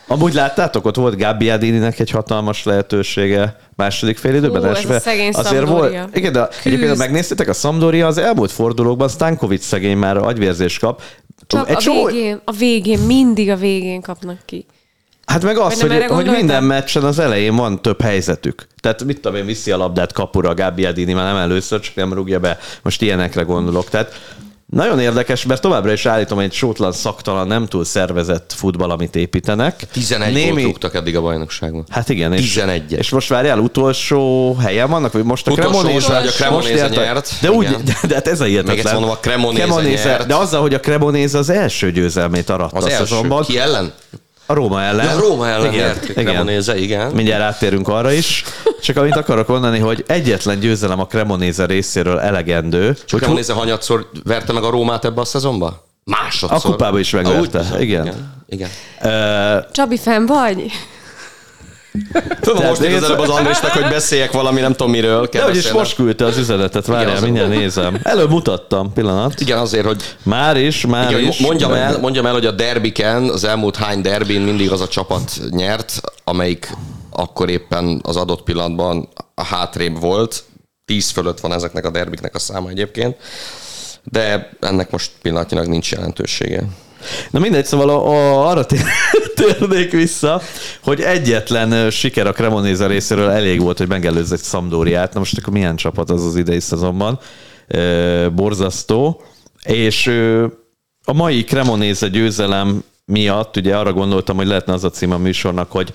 Amúgy láttátok, ott volt Gabi Adininek egy hatalmas lehetősége második fél időben. Ó, ez a szegény Sampdoria. Igen, de egyébként, ha megnéztétek a Sampdoria az elmúlt fordulókban Stankovic szegény már agyvérzést kap. Csak Egy a csomó- végén, a végén, mindig a végén kapnak ki. Hát meg az, hogy, hogy minden meccsen az elején van több helyzetük. Tehát mit tudom én, viszi a labdát kapura Gabi Adini, már nem először, csak nem rúgja be. Most ilyenekre gondolok. Tehát nagyon érdekes, mert továbbra is állítom, hogy egy sótlan, szaktalan, nem túl szervezett futball, amit építenek. 11 Némi... gólt rúgtak eddig a bajnokságban. Hát igen. És, 11-et. És most várjál, utolsó helyen vannak, vagy most a hogy a érted? nyert, De, úgy, de, de, hát ez a hihetetlen. Még mondom, a Cremonese nyert. De azzal, hogy a Cremonese az első győzelmét aratta Az a első. szezonban. Ki ellen? A Róma ellen. Ja, Róma ellen igen, nyert. igen. Cremonese, igen. Mindjárt áttérünk arra is. Csak amit akarok mondani, hogy egyetlen győzelem a Cremonese részéről elegendő. Csak hogy Cremonese hanyatszor verte meg a Rómát ebbe a szezonba? Másodszor. A kupába is megverte, Ah, úgy? igen. igen. igen. Ö, Csabi, fenn vagy? Tudom, most az előbb az Andrésnak, hogy beszéljek valami, nem tudom miről. kell de hogy is most küldte az üzenetet, várjál, mindjárt nézem. Előbb mutattam, pillanat. Igen, azért, hogy Már is, már igen, is. mondjam, el, mondjam el, hogy a derbiken, az elmúlt hány derbin mindig az a csapat nyert, amelyik akkor éppen az adott pillanatban a hátrébb volt. Tíz fölött van ezeknek a derbiknek a száma egyébként. De ennek most pillanatnyilag nincs jelentősége. Na mindegy, szóval a, a, arra tér- térnék vissza, hogy egyetlen siker a Cremonese részéről elég volt, hogy megelőzze egy Sampdoriát. Na most akkor milyen csapat az az idei szezonban? Ö, Borzasztó. És a mai Cremonese győzelem miatt ugye arra gondoltam, hogy lehetne az a cím a műsornak, hogy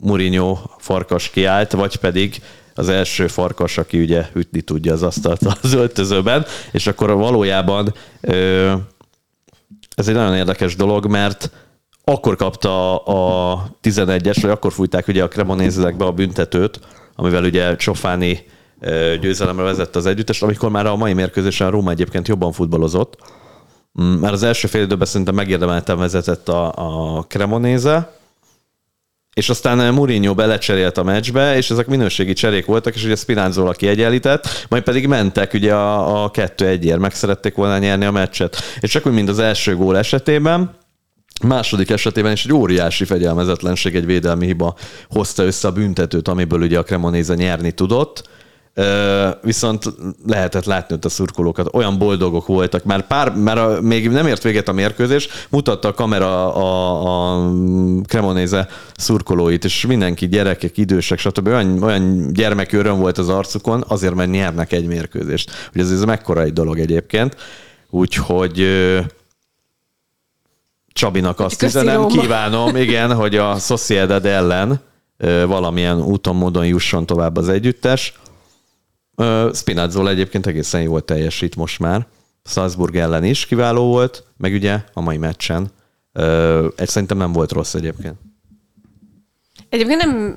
Mourinho farkas kiállt, vagy pedig az első farkas, aki ugye ütni tudja az asztalt az öltözőben, és akkor valójában ö, ez egy nagyon érdekes dolog, mert akkor kapta a 11-es, vagy akkor fújták ugye a Cremonézekbe a büntetőt, amivel ugye Csofáni győzelemre vezette az együttest, amikor már a mai mérkőzésen a Róma egyébként jobban futballozott. Mm, Már az első fél időben szerintem megérdemelten vezetett a, a Cremonéze, és aztán Mourinho belecserélt a meccsbe, és ezek minőségi cserék voltak, és ugye Spinazzola kiegyenlített, majd pedig mentek ugye a, a 2-1-ért, meg szerették volna nyerni a meccset. És csak úgy, mint az első gól esetében, második esetében is egy óriási fegyelmezetlenség, egy védelmi hiba hozta össze a büntetőt, amiből ugye a Cremonese nyerni tudott. Viszont lehetett látni ott a szurkolókat, olyan boldogok voltak, már pár, már a, még nem ért véget a mérkőzés, mutatta a kamera a, a Cremonese szurkolóit, és mindenki, gyerekek, idősek, stb. Olyan, olyan gyermeki öröm volt az arcukon, azért, mert nyernek egy mérkőzést. Ugye ez, ez mekkora egy dolog egyébként. Úgyhogy Csabinak azt Köszi, üzenem, Róma. kívánom, igen, hogy a Sociedad ellen valamilyen úton, módon jusson tovább az együttes. Spinazzola egyébként egészen jól teljesít most már. Salzburg ellen is kiváló volt, meg ugye a mai meccsen. Ez szerintem nem volt rossz egyébként. Egyébként nem,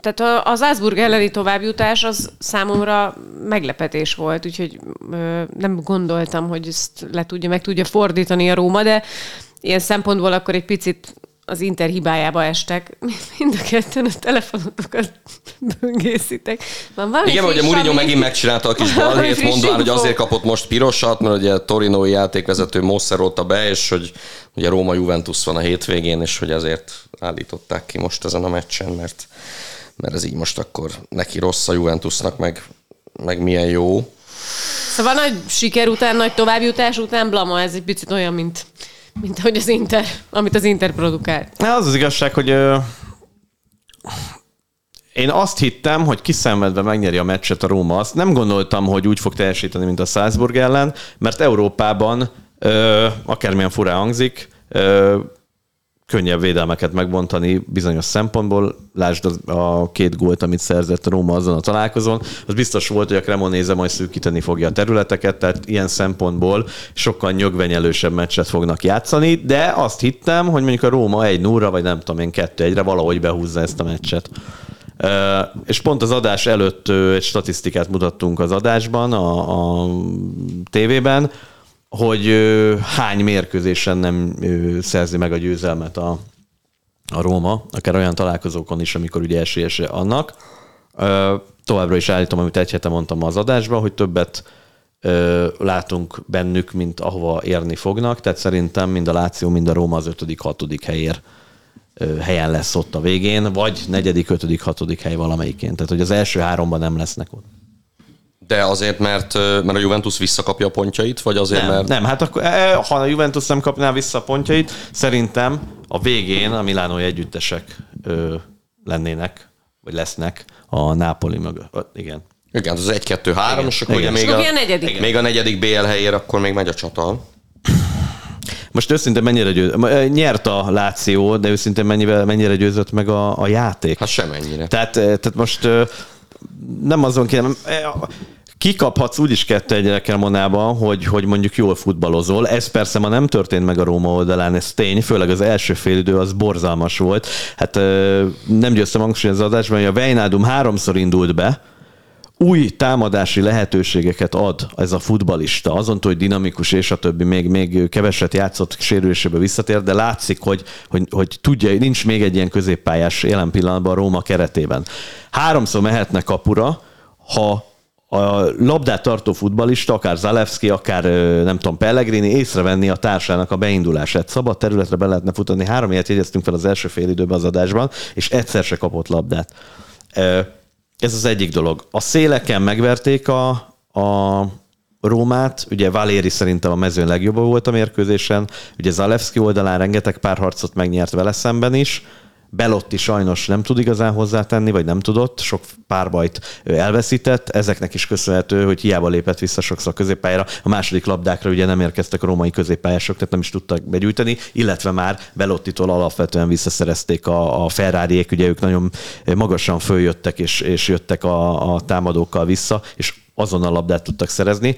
tehát az Salzburg elleni továbbjutás az számomra meglepetés volt, úgyhogy nem gondoltam, hogy ezt le tudja, meg tudja fordítani a Róma, de ilyen szempontból akkor egy picit az Inter hibájába estek. Mind a ketten a telefonotokat böngészitek. Van valami Igen, hogy a Mourinho ami- megint megcsinálta a kis balhét, mondván, hogy azért kapott most pirosat, mert ugye a Torinói játékvezető mószerolta be, és hogy ugye Róma Juventus van a hétvégén, és hogy ezért állították ki most ezen a meccsen, mert, mert ez így most akkor neki rossz a Juventusnak, meg, meg milyen jó. Szóval nagy siker után, nagy továbbjutás után blama, ez egy picit olyan, mint, mint ahogy az Inter, amit az Inter produkált. Na, az az igazság, hogy ö, én azt hittem, hogy kiszenvedve megnyeri a meccset a Róma. Azt nem gondoltam, hogy úgy fog teljesíteni, mint a Salzburg ellen, mert Európában, ö, akármilyen furán hangzik, ö, könnyebb védelmeket megbontani bizonyos szempontból. Lásd a két gólt, amit szerzett Róma azon a találkozón. Az biztos volt, hogy a Cremonese majd szűkíteni fogja a területeket, tehát ilyen szempontból sokkal nyögvenyelősebb meccset fognak játszani, de azt hittem, hogy mondjuk a Róma egy 0 vagy nem tudom én, kettő egyre valahogy behúzza ezt a meccset. És pont az adás előtt egy statisztikát mutattunk az adásban, a, a tévében, hogy hány mérkőzésen nem ö, szerzi meg a győzelmet a, a Róma, akár olyan találkozókon is, amikor ugye esélyes annak. Továbbra is állítom, amit egy hete mondtam az adásban, hogy többet látunk bennük, mint ahova érni fognak, tehát szerintem mind a Láció, mind a Róma az ötödik, hatodik helyér helyen lesz ott a végén, vagy negyedik, ötödik, hatodik hely valamelyikén. Tehát, hogy az első háromban nem lesznek ott. De azért, mert, mert a Juventus visszakapja a pontjait, vagy azért, Nem, mert... nem, hát akkor, eh, ha a Juventus nem kapná vissza a pontjait, szerintem a végén a Milánói együttesek ö, lennének, vagy lesznek a Nápoli mögött. Ö, Igen. Igen, az 1-2-3, és akkor Igen. ugye még a, a negyedik? még a negyedik BL helyére, akkor még megy a csata. Most őszintén mennyire győzött? Nyert a Láció, de őszintén mennyire, mennyire győzött meg a, a játék? Hát semennyire. Tehát, eh, tehát most nem azon kéne, eh, kikaphatsz úgyis kettő egyre Cremonában, hogy, hogy mondjuk jól futballozol. Ez persze ma nem történt meg a Róma oldalán, ez tény, főleg az első félidő az borzalmas volt. Hát nem győztem hangsúlyozni az adásban, hogy a Vejnádum háromszor indult be, új támadási lehetőségeket ad ez a futbalista, azon túl, hogy dinamikus és a többi, még, még keveset játszott, sérülésébe visszatér, de látszik, hogy, hogy, hogy tudja, nincs még egy ilyen középpályás jelen pillanatban a Róma keretében. Háromszor mehetne kapura, ha a labdát tartó futbalista, akár Zalewski, akár nem tudom, Pellegrini észrevenni a társának a beindulását. Szabad területre be lehetne futani. Három ilyet jegyeztünk fel az első fél időben az adásban, és egyszer se kapott labdát. Ez az egyik dolog. A széleken megverték a, a Rómát, ugye Valéri szerintem a mezőn legjobb volt a mérkőzésen, ugye Zalewski oldalán rengeteg párharcot megnyert vele szemben is, Belotti sajnos nem tud igazán hozzátenni, vagy nem tudott, sok párbajt elveszített, ezeknek is köszönhető, hogy hiába lépett vissza sokszor a középpályára, a második labdákra ugye nem érkeztek a római középpályások, tehát nem is tudtak begyűjteni, illetve már Belottitól alapvetően visszaszerezték a, a Ferrariék, ugye ők nagyon magasan följöttek, és, és jöttek a, a támadókkal vissza, és azonnal labdát tudtak szerezni.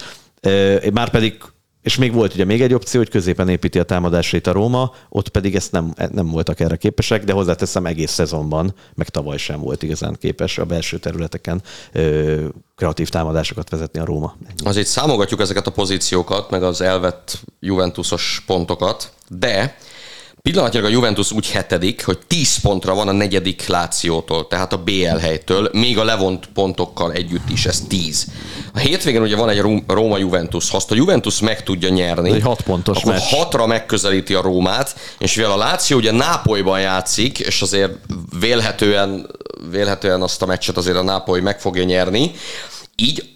Már pedig és még volt ugye még egy opció, hogy középen építi a támadásait a Róma, ott pedig ezt nem, nem voltak erre képesek, de hozzáteszem egész szezonban, meg tavaly sem volt igazán képes a belső területeken ö, kreatív támadásokat vezetni a Róma. Ennyi. Azért számogatjuk ezeket a pozíciókat, meg az elvett Juventusos pontokat, de pillanatnyilag a Juventus úgy hetedik, hogy 10 pontra van a negyedik Lációtól, tehát a BL helytől, még a levont pontokkal együtt is, ez 10. A hétvégén ugye van egy Ró- Róma-Juventus, ha azt a Juventus meg tudja nyerni, Ez egy hat pontos akkor meccs. hatra megközelíti a Rómát, és mivel a Láció ugye Nápolyban játszik, és azért vélhetően, vélhetően azt a meccset azért a Nápoly meg fogja nyerni, így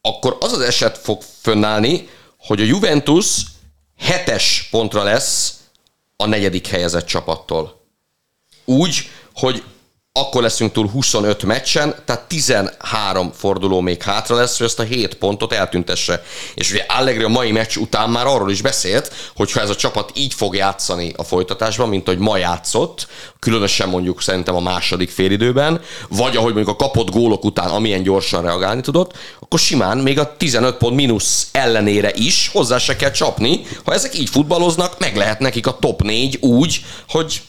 akkor az az eset fog fönnállni, hogy a Juventus hetes pontra lesz a negyedik helyezett csapattól. Úgy, hogy akkor leszünk túl 25 meccsen, tehát 13 forduló még hátra lesz, hogy ezt a 7 pontot eltüntesse. És ugye Allegri a mai meccs után már arról is beszélt, hogy ha ez a csapat így fog játszani a folytatásban, mint ahogy ma játszott, különösen mondjuk szerintem a második félidőben, vagy ahogy mondjuk a kapott gólok után amilyen gyorsan reagálni tudott, akkor simán még a 15 pont mínusz ellenére is hozzá se kell csapni. Ha ezek így futballoznak, meg lehet nekik a top 4 úgy, hogy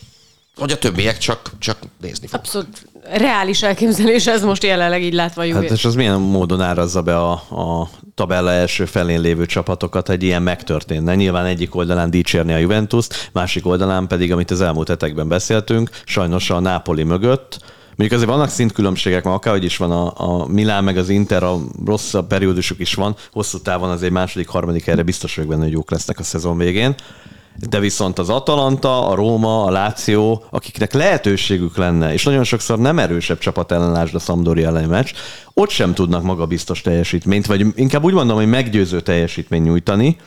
hogy a többiek csak, csak nézni fog. Abszolút reális elképzelés ez most jelenleg így látva Juve. Hát és az milyen módon árazza be a, a tabella első felén lévő csapatokat, egy ilyen megtörténne. Nyilván egyik oldalán dicsérni a Juventus-t, másik oldalán pedig, amit az elmúlt hetekben beszéltünk, sajnos a Nápoli mögött, Mondjuk azért vannak szintkülönbségek, ma akárhogy is van a, a Milán, meg az Inter, a rosszabb periódusuk is van, hosszú távon azért második, harmadik erre biztos vagyok benne, hogy jók lesznek a szezon végén. De viszont az Atalanta, a Róma, a Láció, akiknek lehetőségük lenne, és nagyon sokszor nem erősebb csapat ellenlásd a Sampdoria elleni meccs, ott sem tudnak magabiztos teljesítményt, vagy inkább úgy mondom, hogy meggyőző teljesítményt nyújtani,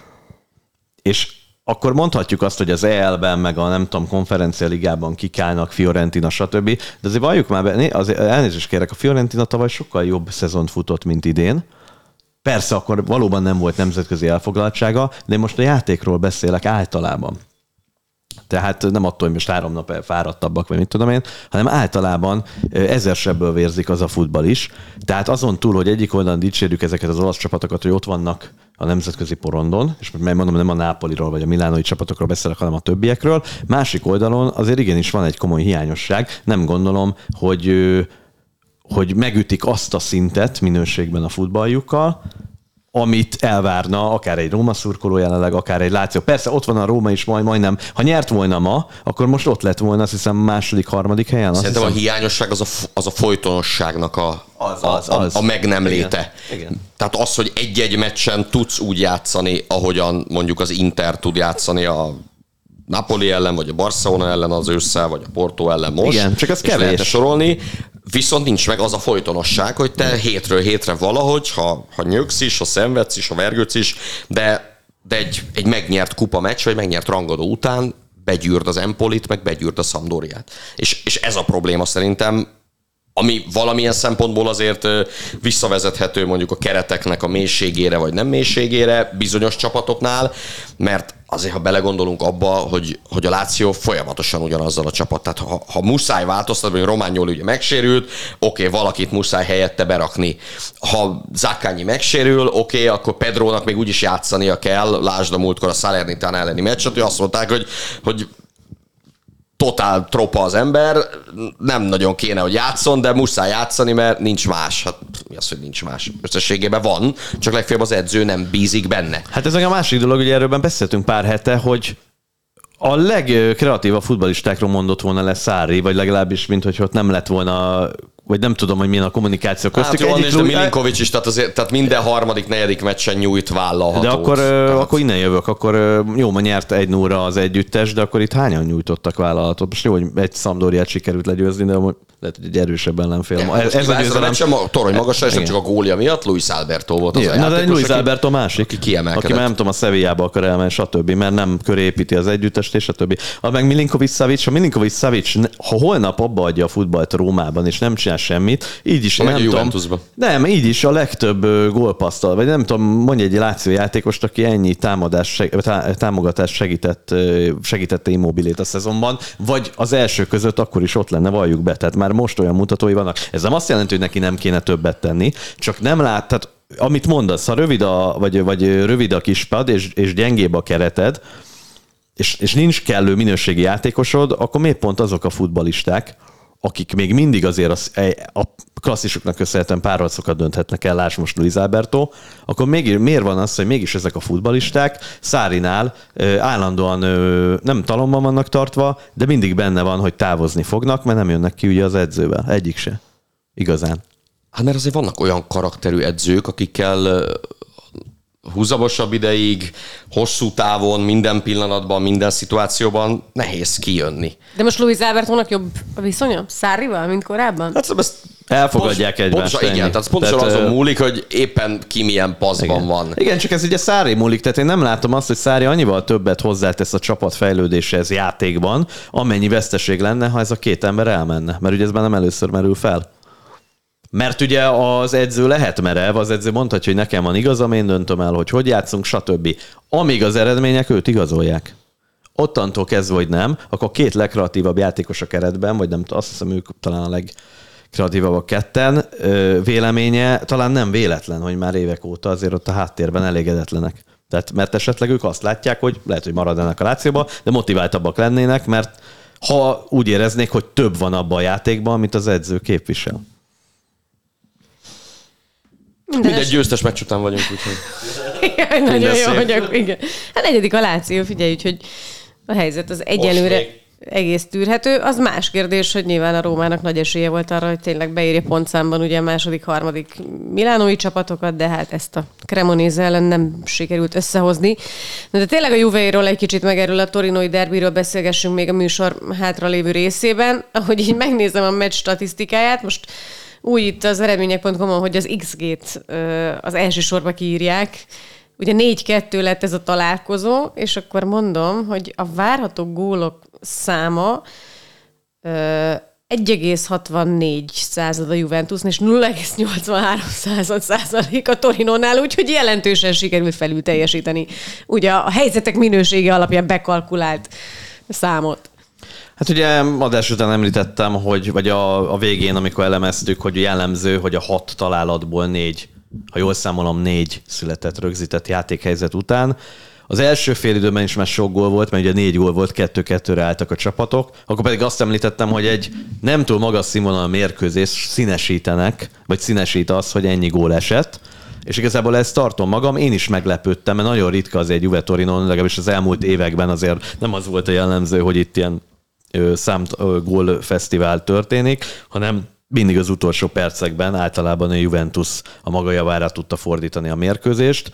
és akkor mondhatjuk azt, hogy az EL-ben, meg a nem tudom, konferencia ligában kikálnak Fiorentina, stb. De azért valljuk már be, azért elnézést kérek, a Fiorentina tavaly sokkal jobb szezont futott, mint idén. Persze akkor valóban nem volt nemzetközi elfoglaltsága, de most a játékról beszélek általában. Tehát nem attól, hogy most három nap fáradtabbak, vagy mit tudom én, hanem általában ezersebből vérzik az a futball is. Tehát azon túl, hogy egyik oldalon dicsérjük ezeket az olasz csapatokat, hogy ott vannak a nemzetközi porondon, és most mondom, nem a Nápoliról vagy a milánoi csapatokról beszélek, hanem a többiekről. Másik oldalon azért igenis van egy komoly hiányosság. Nem gondolom, hogy hogy megütik azt a szintet minőségben a futballjukkal, amit elvárna akár egy Róma szurkoló jelenleg, akár egy Láció. Persze ott van a Róma is majd, majdnem. Ha nyert volna ma, akkor most ott lett volna, azt hiszem második, harmadik helyen. Azt Szerintem a hiszem, hiányosság az a, az a folytonosságnak a, Az, a, az, a, az. a meg nem Igen, léte. igen. Tehát az, hogy egy-egy meccsen tudsz úgy játszani, ahogyan mondjuk az Inter tud játszani a Napoli ellen, vagy a Barcelona ellen az ősszel, vagy a Porto ellen most. Igen, csak ez és kevés. lehetne sorolni, viszont nincs meg az a folytonosság, hogy te hétről hétre valahogy, ha, ha nyögsz is, ha szenvedsz is, ha vergődsz is, de, de egy, egy megnyert kupa meccs, vagy megnyert rangadó után begyűrd az Empolit, meg begyűrd a Sampdoriát. És, és ez a probléma szerintem, ami valamilyen szempontból azért visszavezethető mondjuk a kereteknek a mélységére vagy nem mélységére bizonyos csapatoknál, mert azért, ha belegondolunk abba, hogy, hogy a Láció folyamatosan ugyanazzal a csapat. Tehát ha, ha muszáj változtatni, hogy Romániol ugye megsérült, oké, okay, valakit muszáj helyette berakni. Ha Zakányi megsérül, oké, okay, akkor Pedrónak még úgyis játszania kell, lásd a múltkor a Salernitán elleni meccset, hogy azt mondták, hogy, hogy totál tropa az ember, nem nagyon kéne, hogy játszon, de muszáj játszani, mert nincs más. Hát mi az, hogy nincs más? Összességében van, csak legfeljebb az edző nem bízik benne. Hát ez meg a másik dolog, hogy erről beszéltünk pár hete, hogy a legkreatívabb futbalistákról mondott volna le Szári, vagy legalábbis, mint hogy ott nem lett volna vagy nem tudom, hogy milyen a kommunikáció köztük. Hát jó, Egyik és de klub- Milinkovic is, tehát, azért, tehát minden harmadik, negyedik meccsen nyújt vállalhatót. De akkor, Tehát- akkor innen jövök, akkor jó, ma nyert egy 0 az együttes, de akkor itt hányan nyújtottak vállalatot? Most jó, hogy egy Szamdóriát sikerült legyőzni, de lehet, hogy egy erősebb ellenfél. Most ez a ez a győzelem. meccsen, a torony magasra, és nem csak a gólja miatt, Luis Alberto volt az Ja, a na de játékos, Luis Alberto másik, aki kiemelkedett. aki már nem tudom, a Sevillába akar elmenni, stb., mert nem köré építi az együttest, és stb. A meg Milinkovic Savic, ha Milinkovic Savic, ha holnap abba adja a futballt Rómában, és nem csinál semmit, így is nem tudom, nem, így is a legtöbb gólpasztal, vagy nem tudom, mondj egy Láció játékost, aki ennyi támadás, seg, tá, támogatást segített, segítette immobilét a szezonban, vagy az első között akkor is ott lenne, valljuk be. Tehát már most olyan mutatói vannak. Ez nem azt jelenti, hogy neki nem kéne többet tenni, csak nem lát, tehát amit mondasz, ha rövid a, vagy, vagy rövid a kispad, és, és gyengébb a kereted, és, és nincs kellő minőségi játékosod, akkor miért pont azok a futbalisták, akik még mindig azért az, a klasszisoknak köszönhetően párharcokat dönthetnek el, láss most Luis Alberto, akkor még, miért van az, hogy mégis ezek a futbalisták Szárinál állandóan nem talomban vannak tartva, de mindig benne van, hogy távozni fognak, mert nem jönnek ki ugye az edzővel. Egyik se. Igazán. Hát mert azért vannak olyan karakterű edzők, akikkel húzamosabb ideig, hosszú távon, minden pillanatban, minden szituációban nehéz kijönni. De most Luis Albertónak jobb a viszonya? Szárival, mint korábban? Hát szóval ezt Elfogadják pontos- egymást. Pontosan, igen, tehát pontosan Tehát, azon múlik, hogy éppen ki milyen paszban Igen. van. Igen, csak ez ugye Szári múlik, tehát én nem látom azt, hogy Szári annyival többet hozzátesz a csapat fejlődéséhez játékban, amennyi veszteség lenne, ha ez a két ember elmenne. Mert ugye ez már nem először merül fel. Mert ugye az edző lehet merev, az edző mondhatja, hogy nekem van igazam, én döntöm el, hogy hogy játszunk, stb. Amíg az eredmények őt igazolják. Ottantól kezdve, hogy nem, akkor két legkreatívabb játékos a keretben, vagy nem azt hiszem ők talán a legkreatívabbak ketten, ö, véleménye talán nem véletlen, hogy már évek óta azért ott a háttérben elégedetlenek. Tehát, mert esetleg ők azt látják, hogy lehet, hogy maradnak a lációba, de motiváltabbak lennének, mert ha úgy éreznék, hogy több van abban a játékban, amit az edző képvisel. Mindegy győztes meccs után vagyunk, úgyhogy... Jaj, nagyon jó, akkor, igen. Hát negyedik a Láció, figyelj, hogy a helyzet az egyelőre egész tűrhető. Az más kérdés, hogy nyilván a Rómának nagy esélye volt arra, hogy tényleg beírja pontszámban ugye a második, harmadik milánói csapatokat, de hát ezt a Cremonese ellen nem sikerült összehozni. De tényleg a Juve-ról egy kicsit meg erről a torinoi derbiről beszélgessünk még a műsor hátra lévő részében. Ahogy így megnézem a meccs statisztikáját, most úgy itt az eredmények.com-on, hogy az XG-t az első sorba kiírják. Ugye 4-2 lett ez a találkozó, és akkor mondom, hogy a várható gólok száma ö, 1,64 század a Juventusnál, és 0,83 század százalék a Torinónál, úgyhogy jelentősen sikerült felül teljesíteni. Ugye a helyzetek minősége alapján bekalkulált számot. Hát ugye adás után említettem, hogy, vagy a, a végén, amikor elemeztük, hogy jellemző, hogy a hat találatból négy, ha jól számolom, négy született rögzített játékhelyzet után. Az első fél időben is már sok gól volt, mert ugye négy gól volt, kettő-kettőre álltak a csapatok. Akkor pedig azt említettem, hogy egy nem túl magas színvonal mérkőzés színesítenek, vagy színesít az, hogy ennyi gól esett. És igazából ezt tartom magam, én is meglepődtem, mert nagyon ritka az egy Juve Torino, legalábbis az elmúlt években azért nem az volt a jellemző, hogy itt ilyen ö, szám ö, gól fesztivál történik, hanem mindig az utolsó percekben általában a Juventus a maga javára tudta fordítani a mérkőzést.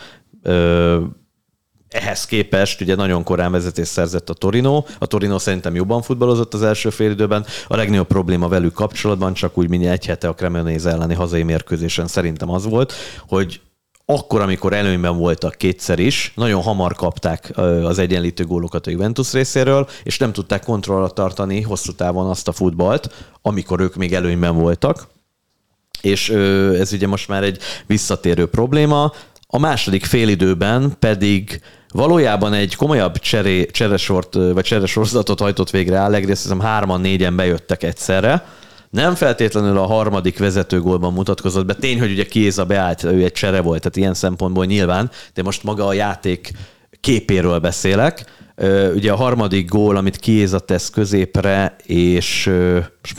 Ehhez képest ugye nagyon korán vezetés szerzett a Torino. A Torino szerintem jobban futballozott az első fél időben. A legnagyobb probléma velük kapcsolatban, csak úgy, mint egy hete a Cremonese elleni hazai mérkőzésen szerintem az volt, hogy akkor, amikor előnyben voltak kétszer is, nagyon hamar kapták az egyenlítő gólokat a Juventus részéről, és nem tudták kontrollra tartani hosszú távon azt a futballt, amikor ők még előnyben voltak. És ez ugye most már egy visszatérő probléma. A második félidőben pedig valójában egy komolyabb cseré, cseresort, vagy cseresorzatot hajtott végre Allegri, azt hiszem hárman, négyen bejöttek egyszerre, nem feltétlenül a harmadik vezetőgólban mutatkozott be. Tény, hogy ugye Kiéza beállt, ő egy csere volt, tehát ilyen szempontból nyilván, de most maga a játék képéről beszélek. Ugye a harmadik gól, amit Kiéza tesz középre, és,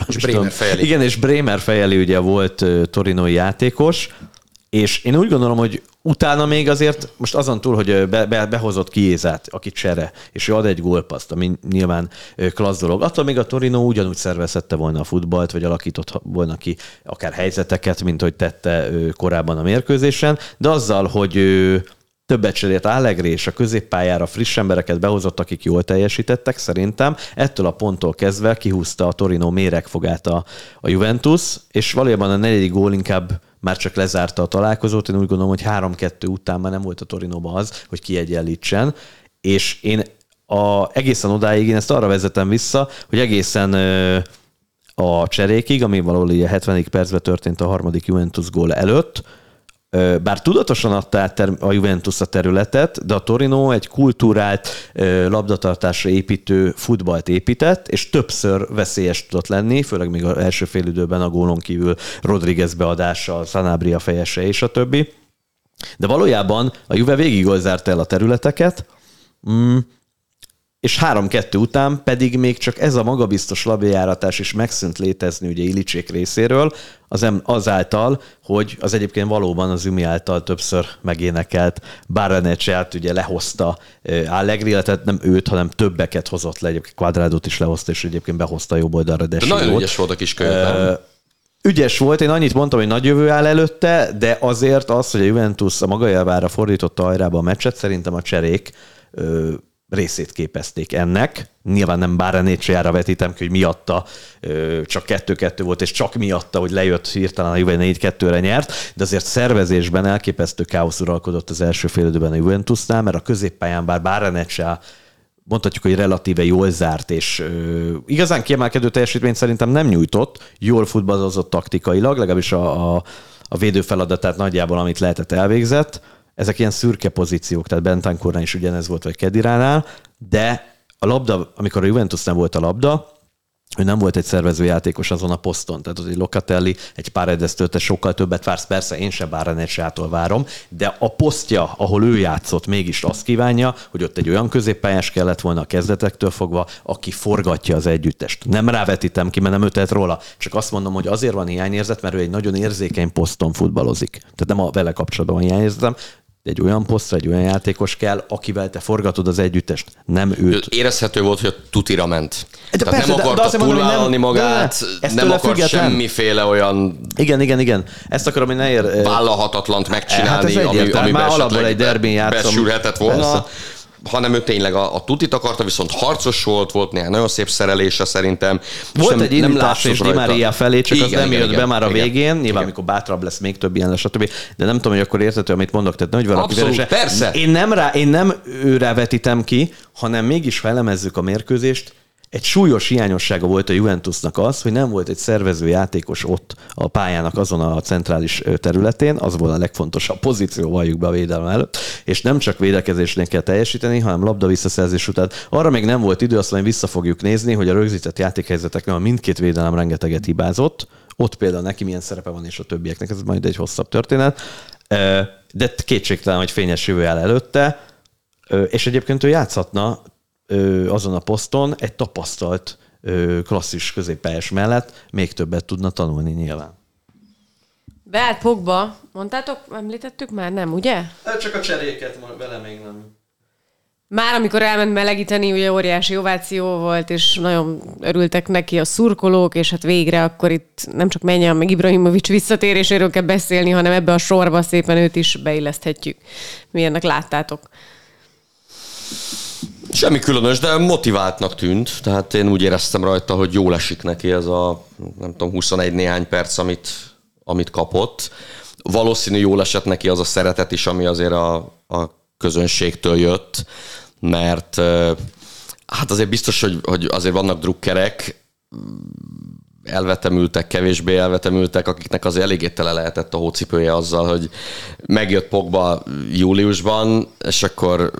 és Bremer fejeli. Igen, és Bremer fejeli ugye volt torinoi játékos, és én úgy gondolom, hogy utána még azért, most azon túl, hogy be, be, behozott Kiézát, aki csere, és ő ad egy gólpaszt, ami nyilván klassz dolog. Attól még a Torino ugyanúgy szervezhette volna a futballt, vagy alakított volna ki akár helyzeteket, mint hogy tette korábban a mérkőzésen, de azzal, hogy ő többet cserélt Allegri és a középpályára friss embereket behozott, akik jól teljesítettek, szerintem ettől a ponttól kezdve kihúzta a Torino méregfogát a, a Juventus, és valójában a negyedik gól inkább már csak lezárta a találkozót. Én úgy gondolom, hogy 3-2 után már nem volt a Torinóban az, hogy kiegyenlítsen. És én a, egészen odáig én ezt arra vezetem vissza, hogy egészen ö, a cserékig, ami valahol a 70. percben történt a harmadik Juventus gól előtt, bár tudatosan adta át a Juventus a területet, de a Torino egy kultúrált labdatartásra építő futballt épített, és többször veszélyes tudott lenni, főleg még az első fél időben a gólon kívül Rodriguez beadása, Sanabria fejese és a többi. De valójában a Juve végig el a területeket, mm, és 3-2 után pedig még csak ez a magabiztos labjajáratás is megszűnt létezni ugye Ilicsék részéről, az azáltal, hogy az egyébként valóban az Ümi által többször megénekelt Baranecselt ugye lehozta Allegri, tehát nem őt, hanem többeket hozott le, egyébként Quadrádot is lehozta, és egyébként behozta jobb oldalra de Nagyon ügyes volt a kis könyvben. Ügyes volt, én annyit mondtam, hogy nagy jövő áll előtte, de azért az, hogy a Juventus a maga javára fordította hajrába a meccset, szerintem a cserék részét képezték ennek. Nyilván nem Bárenécsiára vetítem ki, hogy miatta csak 2-2 volt, és csak miatta, hogy lejött hirtelen a Juve 4-2-re nyert, de azért szervezésben elképesztő káosz uralkodott az első fél időben a Juventusnál, mert a középpályán bár Bárenécsia mondhatjuk, hogy relatíve jól zárt, és ö, igazán kiemelkedő teljesítményt szerintem nem nyújtott, jól futballozott taktikailag, legalábbis a, a, a védőfeladatát nagyjából, amit lehetett elvégzett, ezek ilyen szürke pozíciók, tehát Bentancurnál is ugyanez volt, vagy Kediránál, de a labda, amikor a Juventusnál volt a labda, ő nem volt egy szervező játékos azon a poszton. Tehát az egy Locatelli, egy pár te sokkal többet vársz, persze én sem Báranecsiától várom, de a posztja, ahol ő játszott, mégis azt kívánja, hogy ott egy olyan középpályás kellett volna a kezdetektől fogva, aki forgatja az együttest. Nem rávetítem ki, mert nem ötelt róla, csak azt mondom, hogy azért van hiányérzet, mert ő egy nagyon érzékeny poszton futballozik. Tehát nem a vele kapcsolatban van hiányérzetem, egy olyan posztra, egy olyan játékos kell, akivel te forgatod az együttest, nem őt. Érezhető volt, hogy a tutira ment. De Tehát persze, nem akarta túlvállalni magát, nem, nem akar független. semmiféle olyan... Igen, igen, igen. Ezt akarom, hogy ne ér... Vállalhatatlant megcsinálni, hát ami, ami már alapból egy derbén játszom. Besülhetett volna. Persze hanem ő tényleg a, a tutit akarta, viszont harcos volt, volt néhány nagyon szép szerelése szerintem. Volt nem, egy indítás és Di Maria felé, csak igen, az nem igen, jött igen, be már a igen, végén, igen. nyilván amikor bátrabb lesz, még több ilyen stb. De nem tudom, hogy akkor értető, amit mondok, tehát nagy valaki Abszolút, verese. persze. Én nem, rá, én nem őre vetítem ki, hanem mégis felemezzük a mérkőzést, egy súlyos hiányossága volt a Juventusnak az, hogy nem volt egy szervező játékos ott a pályának azon a centrális területén, az volt a legfontosabb pozíció, valljuk be a védelem előtt, és nem csak védekezésnél kell teljesíteni, hanem labda visszaszerzés után. Arra még nem volt idő, azt mondja, vissza fogjuk nézni, hogy a rögzített játékhelyzeteknél mindkét védelem rengeteget hibázott, ott például neki milyen szerepe van, és a többieknek, ez majd egy hosszabb történet. De kétségtelen, hogy fényes jövő áll előtte, és egyébként ő játszhatna azon a poszton egy tapasztalt klasszis középpályás mellett még többet tudna tanulni nyilván. Beállt Pogba, mondtátok, említettük már, nem, ugye? Csak a cseréket vele még nem. Már amikor elment melegíteni, ugye óriási ováció volt, és nagyon örültek neki a szurkolók, és hát végre akkor itt nem csak Menyen, meg Ibrahimovics visszatéréséről kell beszélni, hanem ebbe a sorba szépen őt is beilleszthetjük. Milyennek láttátok? Semmi különös, de motiváltnak tűnt. Tehát én úgy éreztem rajta, hogy jól esik neki ez a, nem tudom, 21 néhány perc, amit, amit kapott. Valószínű jól esett neki az a szeretet is, ami azért a, a közönségtől jött, mert hát azért biztos, hogy, hogy azért vannak drukkerek, elvetemültek, kevésbé elvetemültek, akiknek az eléggé tele lehetett a hócipője azzal, hogy megjött Pogba júliusban, és akkor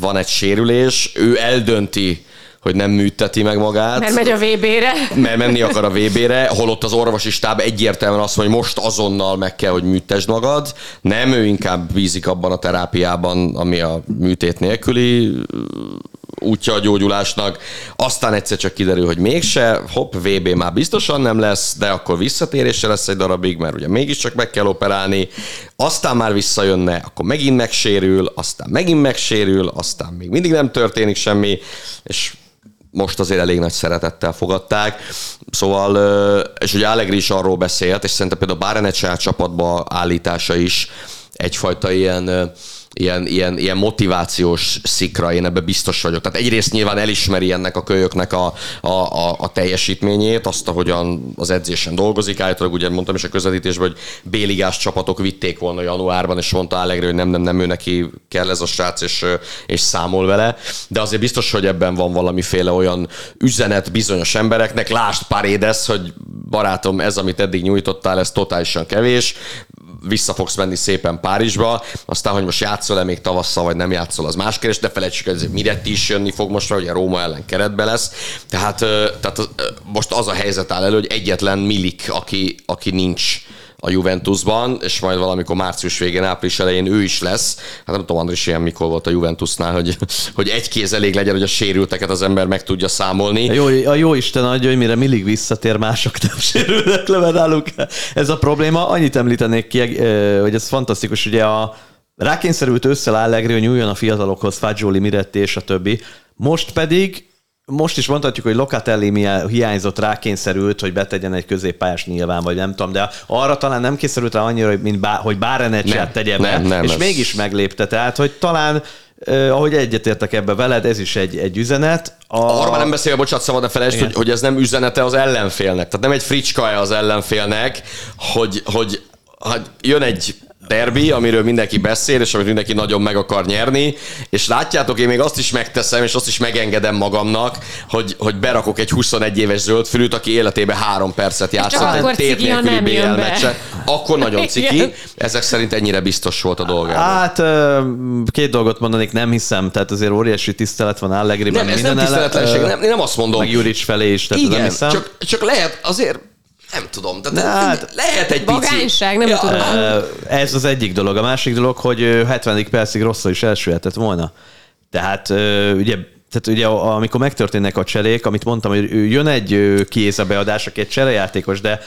van egy sérülés, ő eldönti, hogy nem műteti meg magát. Mert megy a VB-re. Mert menni akar a VB-re, holott az orvosi stáb egyértelműen azt mondja, hogy most azonnal meg kell, hogy műtesd magad. Nem, ő inkább bízik abban a terápiában, ami a műtét nélküli útja a gyógyulásnak, aztán egyszer csak kiderül, hogy mégse, hopp, VB már biztosan nem lesz, de akkor visszatérése lesz egy darabig, mert ugye mégiscsak meg kell operálni, aztán már visszajönne, akkor megint megsérül, aztán megint megsérül, aztán még mindig nem történik semmi, és most azért elég nagy szeretettel fogadták. Szóval, és ugye Allegri is arról beszélt, és szerintem például a Bárenetsel csapatba állítása is egyfajta ilyen ilyen, ilyen, ilyen motivációs szikra, én ebbe biztos vagyok. Tehát egyrészt nyilván elismeri ennek a kölyöknek a, a, a, a teljesítményét, azt, ahogyan az edzésen dolgozik. Állítólag ugye mondtam is a közvetítésben, hogy béligás csapatok vitték volna januárban, és mondta Allegri, hogy nem, nem, nem, ő neki kell ez a srác, és, és számol vele. De azért biztos, hogy ebben van valamiféle olyan üzenet bizonyos embereknek. Lásd Paredes, hogy barátom, ez, amit eddig nyújtottál, ez totálisan kevés vissza fogsz menni szépen Párizsba, aztán, hogy most játszol-e még tavasszal, vagy nem játszol, az más kérdés, de felejtsük, hogy Miretti is jönni fog most, hogy a Róma ellen keretbe lesz. Tehát, tehát most az a helyzet áll elő, hogy egyetlen Milik, aki, aki nincs a Juventusban, és majd valamikor március végén, április elején ő is lesz. Hát nem tudom, Andris ilyen mikor volt a Juventusnál, hogy, hogy egy kéz elég legyen, hogy a sérülteket az ember meg tudja számolni. A jó, a jó Isten adja, hogy mire millig visszatér, mások nem sérülnek le náluk. Ez a probléma. Annyit említenék ki, hogy ez fantasztikus, ugye a rákényszerült összel Allegri, hogy nyúljon a fiatalokhoz, Fagioli, Miretti és a többi. Most pedig most is mondhatjuk, hogy Locatelli hiányzott, rákényszerült, hogy betegyen egy középpályás nyilván, vagy nem tudom, de arra talán nem készült rá annyira, mint bá, hogy Bárenecset tegye be, nem, nem, és ez... mégis meglépte. Tehát, hogy talán Uh, ahogy egyetértek ebbe veled, ez is egy, egy üzenet. A... Arra már nem beszél, bocsánat, szabad ne felejtsd, hogy, hogy ez nem üzenete az ellenfélnek. Tehát nem egy fricska az ellenfélnek, hogy, hogy, hogy jön egy derbi, amiről mindenki beszél, és amit mindenki nagyon meg akar nyerni, és látjátok, én még azt is megteszem, és azt is megengedem magamnak, hogy, hogy berakok egy 21 éves zöldfülűt, aki életében három percet játszott egy tét nélküli BL meccset. Akkor nagyon ciki. Ezek szerint ennyire biztos volt a dolga. Hát két dolgot mondanék, nem hiszem, tehát azért óriási tisztelet van Allegri-ben. Nem, ez nem tiszteletlenség, nem, nem azt mondom. Meg Juric felé is, tehát Igen, nem hiszem. Csak, csak lehet azért nem tudom, tehát hát, lehet egy Vagányság, nem ja. tudom. Ez az egyik dolog. A másik dolog, hogy 70. percig rosszul is elsülhetett volna. Tehát ugye tehát ugye amikor megtörténnek a cserék, amit mondtam, hogy jön egy kiéza beadás, aki egy cserejátékos, de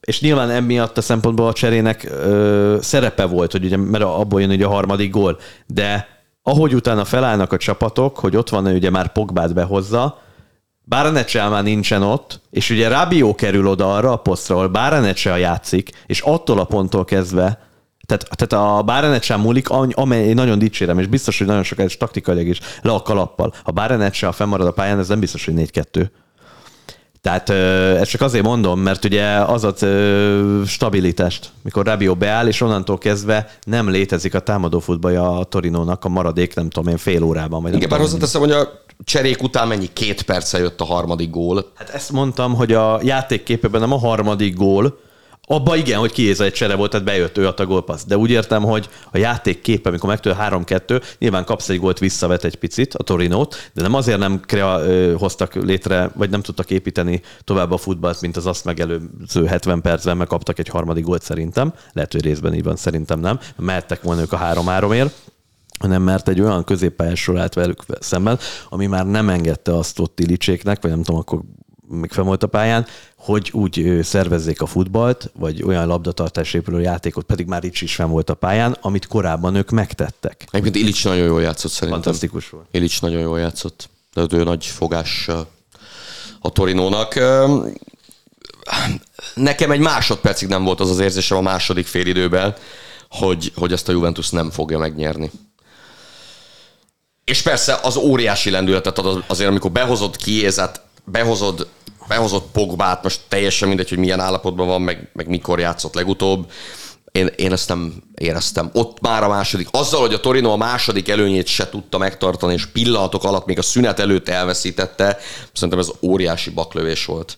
és nyilván emiatt a szempontból a cserének ö, szerepe volt, hogy ugye, mert abból jön ugye a harmadik gól, de ahogy utána felállnak a csapatok, hogy ott van ugye már Pogbát behozza, Báranecse már nincsen ott, és ugye Rabió kerül oda arra a posztra, ahol Báranecse játszik, és attól a ponttól kezdve, tehát, tehát a Bárenecse múlik, amely én nagyon dicsérem, és biztos, hogy nagyon sokat, és taktikailag is le a kalappal. A fennmarad a pályán, ez nem biztos, hogy 4-2. Tehát ezt csak azért mondom, mert ugye az ad stabilitást, mikor Rabio beáll, és onnantól kezdve nem létezik a támadó futballja a Torinónak a maradék, nem tudom én, fél órában. Vagy Igen, bár hozzáteszem, hogy a cserék után mennyi két perce jött a harmadik gól. Hát ezt mondtam, hogy a játékképében nem a harmadik gól, Abba igen, hogy kiéza egy csere volt, tehát bejött ő a gólpassz. De úgy értem, hogy a játék képe, amikor megtől 3-2, nyilván kapsz egy gólt, visszavet egy picit a Torinót, de nem azért nem krea, ö, hoztak létre, vagy nem tudtak építeni tovább a futballt, mint az azt megelőző 70 percben, meg kaptak egy harmadik gólt szerintem. Lehet, hogy részben így van, szerintem nem. Mehettek volna ők a 3-3-ért hanem mert egy olyan középpályás állt velük szemben, ami már nem engedte azt ott Ilicséknek, vagy nem tudom, akkor még fenn volt a pályán, hogy úgy szervezzék a futballt, vagy olyan labdatartás épülő játékot, pedig már Ilics is fenn volt a pályán, amit korábban ők megtettek. Egyébként Ilics nagyon jól játszott szerintem. Fantasztikus volt. Ilics nagyon jól játszott. De ő nagy fogás a Torinónak. Nekem egy másodpercig nem volt az az érzésem a második félidőben, hogy, hogy ezt a Juventus nem fogja megnyerni és persze az óriási lendületet ad azért, amikor behozod Kiézet, behozod, behozod Pogbát, most teljesen mindegy, hogy milyen állapotban van, meg, meg mikor játszott legutóbb, én, én ezt nem éreztem. Ott már a második, azzal, hogy a Torino a második előnyét se tudta megtartani, és pillanatok alatt még a szünet előtt elveszítette, szerintem ez óriási baklövés volt.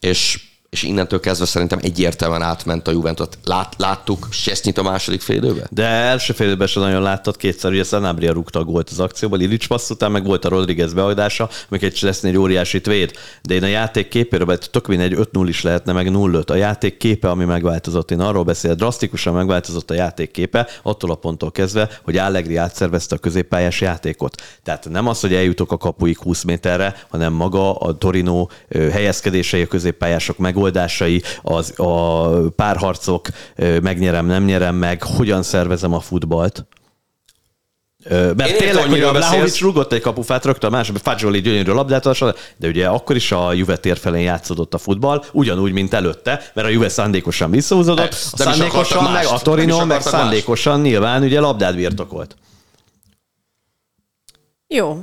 És és innentől kezdve szerintem egyértelműen átment a Juventus. Lát, láttuk Sesnyit a második félidőben? De első félidőben sem nagyon láttad kétszer, ugye Sanabria rúgta a gólt az akcióból, Ilics passz után meg volt a Rodriguez beadása, még egy lesz egy óriási véd. De én a játék képéről, tök egy 5-0 is lehetne, meg 0 A játék képe, ami megváltozott, én arról beszélek, drasztikusan megváltozott a játék képe, attól a ponttól kezdve, hogy Allegri átszervezte a középpályás játékot. Tehát nem az, hogy eljutok a kapuig 20 méterre, hanem maga a Torino helyezkedései a középpályások meg megoldásai, az, a párharcok, megnyerem, nem nyerem meg, hogyan szervezem a futballt. Mert Én tényleg, hogy a Vlahovic rúgott egy kapufát, rögtön a másodban Fagioli gyönyörű labdát, de ugye akkor is a Juve tér felén játszódott a futball, ugyanúgy, mint előtte, mert a Juve szándékosan visszahúzódott, a szándékosan, meg a Torino meg szándékosan más. nyilván ugye labdát birtokolt. Jó,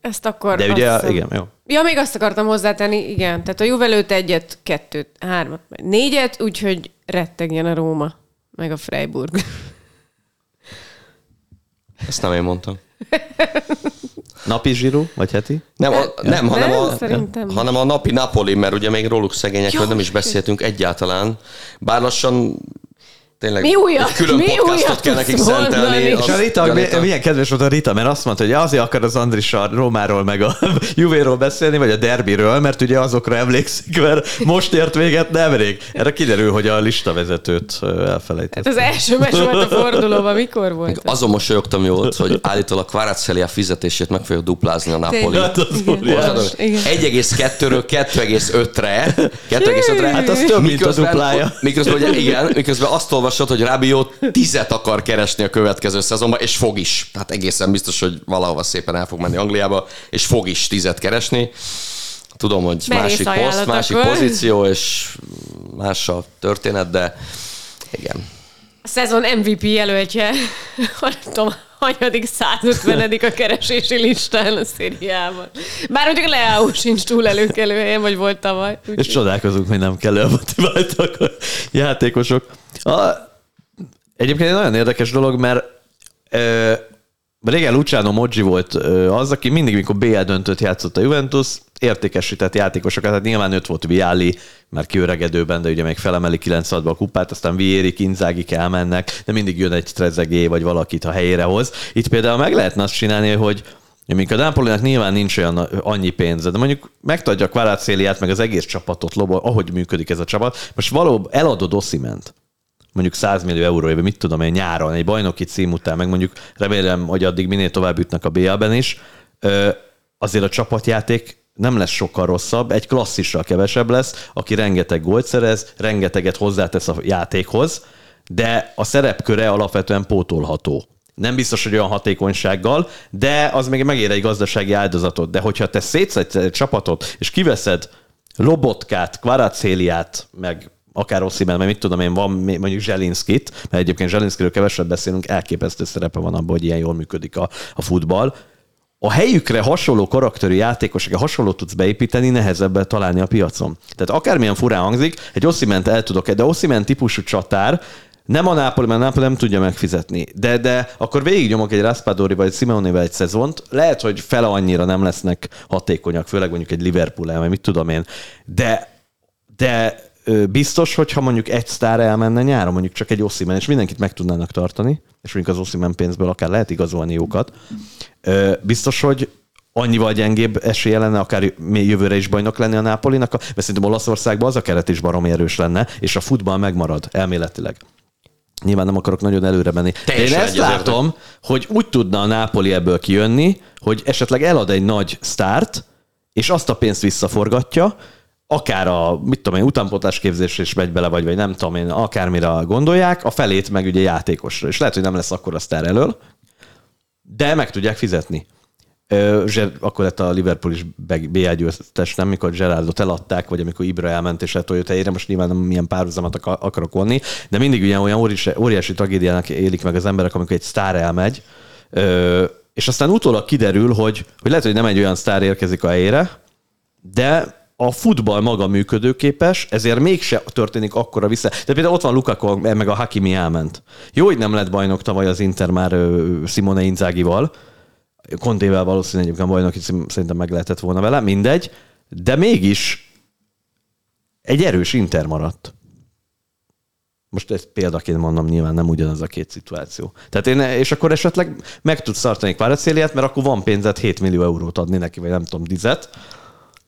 ezt akkor... De ugye, hiszem... igen, jó. Ja, még azt akartam hozzátenni, igen. Tehát a Juve lőtt egyet, kettőt, hármat, négyet, úgyhogy rettegjen a Róma, meg a Freiburg. Ezt nem én mondtam. Napi zsíró, vagy heti? Nem, a, nem, hanem, nem, a, szerintem. hanem a napi Napoli, mert ugye még róluk szegényekről nem is beszéltünk egyáltalán. Bár lassan tényleg mi újat, egy külön mi podcastot kell nekik szentelni. És a Rita, milyen kedves volt a Rita, mert azt mondta, hogy azért akar az Andris a Rómáról meg a Juvéról beszélni, vagy a derbiről, mert ugye azokra emlékszik, mert most ért véget nemrég. Erre kiderül, hogy a listavezetőt elfelejtett. Hát az első meccs volt a fordulóban, mikor volt? Azon mosolyogtam jót, hogy állítólag Kvaratskhelia fizetését meg fogja duplázni a Napoli. Hát az 1,2-ről 2,5-re. 2,5-re. Hát az több, mint a duplája. Miközben, igen, miközben azt olvasod, hogy Rabiot tizet akar keresni a következő szezonban, és fog is. Tehát egészen biztos, hogy valahova szépen el fog menni Angliába, és fog is tizet keresni. Tudom, hogy Merész másik poszt, másik pozíció, és más a történet, de igen. A szezon MVP jelöltje, nem tudom, hanyadik 150 a keresési listán a szériában. Bár mondjuk Leao sincs túl előkelő helyen, vagy volt tavaly. Úgy. És csodálkozunk, hogy nem kell a játékosok. A, Egyébként egy nagyon érdekes dolog, mert ö, régen Luciano Moggi volt ö, az, aki mindig, mikor BL döntött játszott a Juventus, értékesített játékosokat, tehát nyilván öt volt Viali, már kiöregedőben, de ugye még felemeli 96 a kupát, aztán Vieri, Kinzági elmennek, de mindig jön egy Trezegé vagy valakit a helyére hoz. Itt például meg lehetne azt csinálni, hogy még a Napolinak nyilván nincs olyan annyi pénze, de mondjuk megtadja Kvarácéliát, meg az egész csapatot, lobol, ahogy működik ez a csapat. Most valóban eladod Osziment, mondjuk 100 millió euróért, mit tudom én, nyáron, egy bajnoki cím után, meg mondjuk remélem, hogy addig minél tovább jutnak a BL-ben is, azért a csapatjáték nem lesz sokkal rosszabb, egy klasszissal kevesebb lesz, aki rengeteg gólt szerez, rengeteget hozzátesz a játékhoz, de a szerepköre alapvetően pótolható. Nem biztos, hogy olyan hatékonysággal, de az még megér egy gazdasági áldozatot. De hogyha te szétszedsz egy csapatot, és kiveszed Lobotkát, Kvaracéliát, meg akár Oszimel, mert mit tudom én, van mondjuk Zselinskit, mert egyébként Zselinskiről kevesebb beszélünk, elképesztő szerepe van abban, hogy ilyen jól működik a, a futball. A helyükre hasonló karakterű játékosok, hasonlót tudsz beépíteni, nehezebb találni a piacon. Tehát akármilyen furán hangzik, egy Osziment el tudok, de Osziment típusú csatár, nem a Napoli, mert Napoli nem tudja megfizetni. De, de akkor végignyomok egy Raspadori vagy Simeone egy szezont, lehet, hogy fele annyira nem lesznek hatékonyak, főleg mondjuk egy Liverpool el, mit tudom én. De, de biztos, hogyha mondjuk egy sztár elmenne nyáron, mondjuk csak egy Ossiman, és mindenkit meg tudnának tartani, és mondjuk az Ossiman pénzből akár lehet igazolni jókat, biztos, hogy annyival gyengébb esélye lenne, akár jövőre is bajnok lenni a Nápolinak, mert szerintem Olaszországban az a keret is baromi erős lenne, és a futball megmarad elméletileg. Nyilván nem akarok nagyon előre menni. De én ezt látom, hogy úgy tudna a Nápoli ebből kijönni, hogy esetleg elad egy nagy sztárt, és azt a pénzt visszaforgatja, akár a, mit tudom én, utánpótlás képzésre is megy bele, vagy, vagy nem tudom én, akármire gondolják, a felét meg ugye játékosra. És lehet, hogy nem lesz akkor a sztár elől, de meg tudják fizetni. Ö, akkor lett a Liverpool is BL győztes, nem? Mikor Gerardot eladták, vagy amikor Ibra elment és lett helyére, most nyilván nem milyen párhuzamat akarok vonni, de mindig ugye olyan óriási, óriási tragédiának élik meg az emberek, amikor egy sztár elmegy, és aztán utólag kiderül, hogy, hogy lehet, hogy nem egy olyan sztár érkezik a helyére, de a futball maga működőképes, ezért mégse történik akkora vissza. De például ott van Lukaku, meg a Hakimi elment. Jó, hogy nem lett bajnok tavaly az Inter már Simone Inzágival, Kontével valószínűleg egyébként bajnoki cím szerintem meg lehetett volna vele, mindegy, de mégis egy erős Inter maradt. Most ezt példaként mondom, nyilván nem ugyanaz a két szituáció. Tehát én, és akkor esetleg meg tudsz tartani Kvaratszéliát, mert akkor van pénzed 7 millió eurót adni neki, vagy nem tudom, dizet,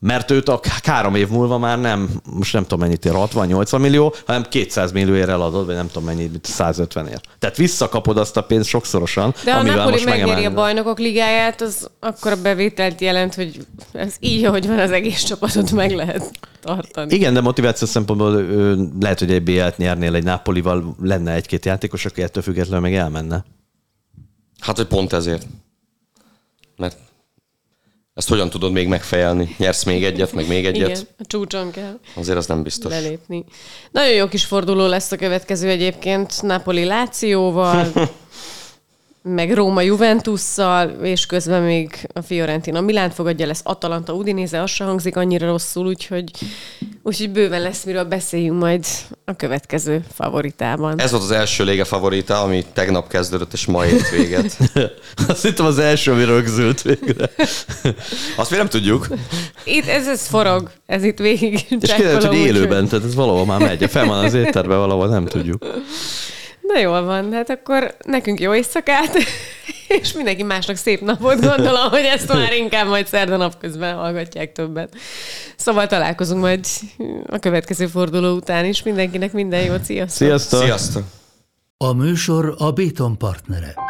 mert őt a három év múlva már nem, most nem tudom mennyit ér, 60-80 millió, hanem 200 millióért eladod, vagy nem tudom mennyit, 150 ér. Tehát visszakapod azt a pénzt sokszorosan, De ha amivel Napoli most megnyeri a bajnokok ligáját, az akkor a bevételt jelent, hogy ez így, ahogy van, az egész csapatot meg lehet tartani. Igen, de motiváció szempontból lehet, hogy egy BL-t nyernél egy Napolival, lenne egy-két játékos, aki ettől függetlenül meg elmenne. Hát, hogy pont ezért. Mert ezt hogyan tudod még megfejelni? Nyersz még egyet, meg még egyet? Igen, a csúcson kell Azért az nem biztos. lelépni. Nagyon jó kis forduló lesz a következő egyébként Napoli Lációval, meg Róma Juventusszal, és közben még a Fiorentina Milán fogadja, lesz Atalanta Udinese, az se hangzik annyira rosszul, úgyhogy, úgyhogy bőven lesz, miről beszéljünk majd a következő favoritában. Ez volt az első lége favorita, ami tegnap kezdődött, és ma ért véget. Azt hittem az első, ami rögzült végre. Azt mi nem tudjuk. Itt ez, ez forog, ez itt végig És kiderült, hogy élőben, tehát ez valahol már megy. Fel van az étterben valahol, nem tudjuk. Na jól van, hát akkor nekünk jó éjszakát, és mindenki másnak szép napot gondolom, hogy ezt már inkább majd szerda napközben hallgatják többet. Szóval találkozunk majd a következő forduló után is. Mindenkinek minden jót, sziasztok! Sziasztok! Sziasztok! A műsor a Béton partnere.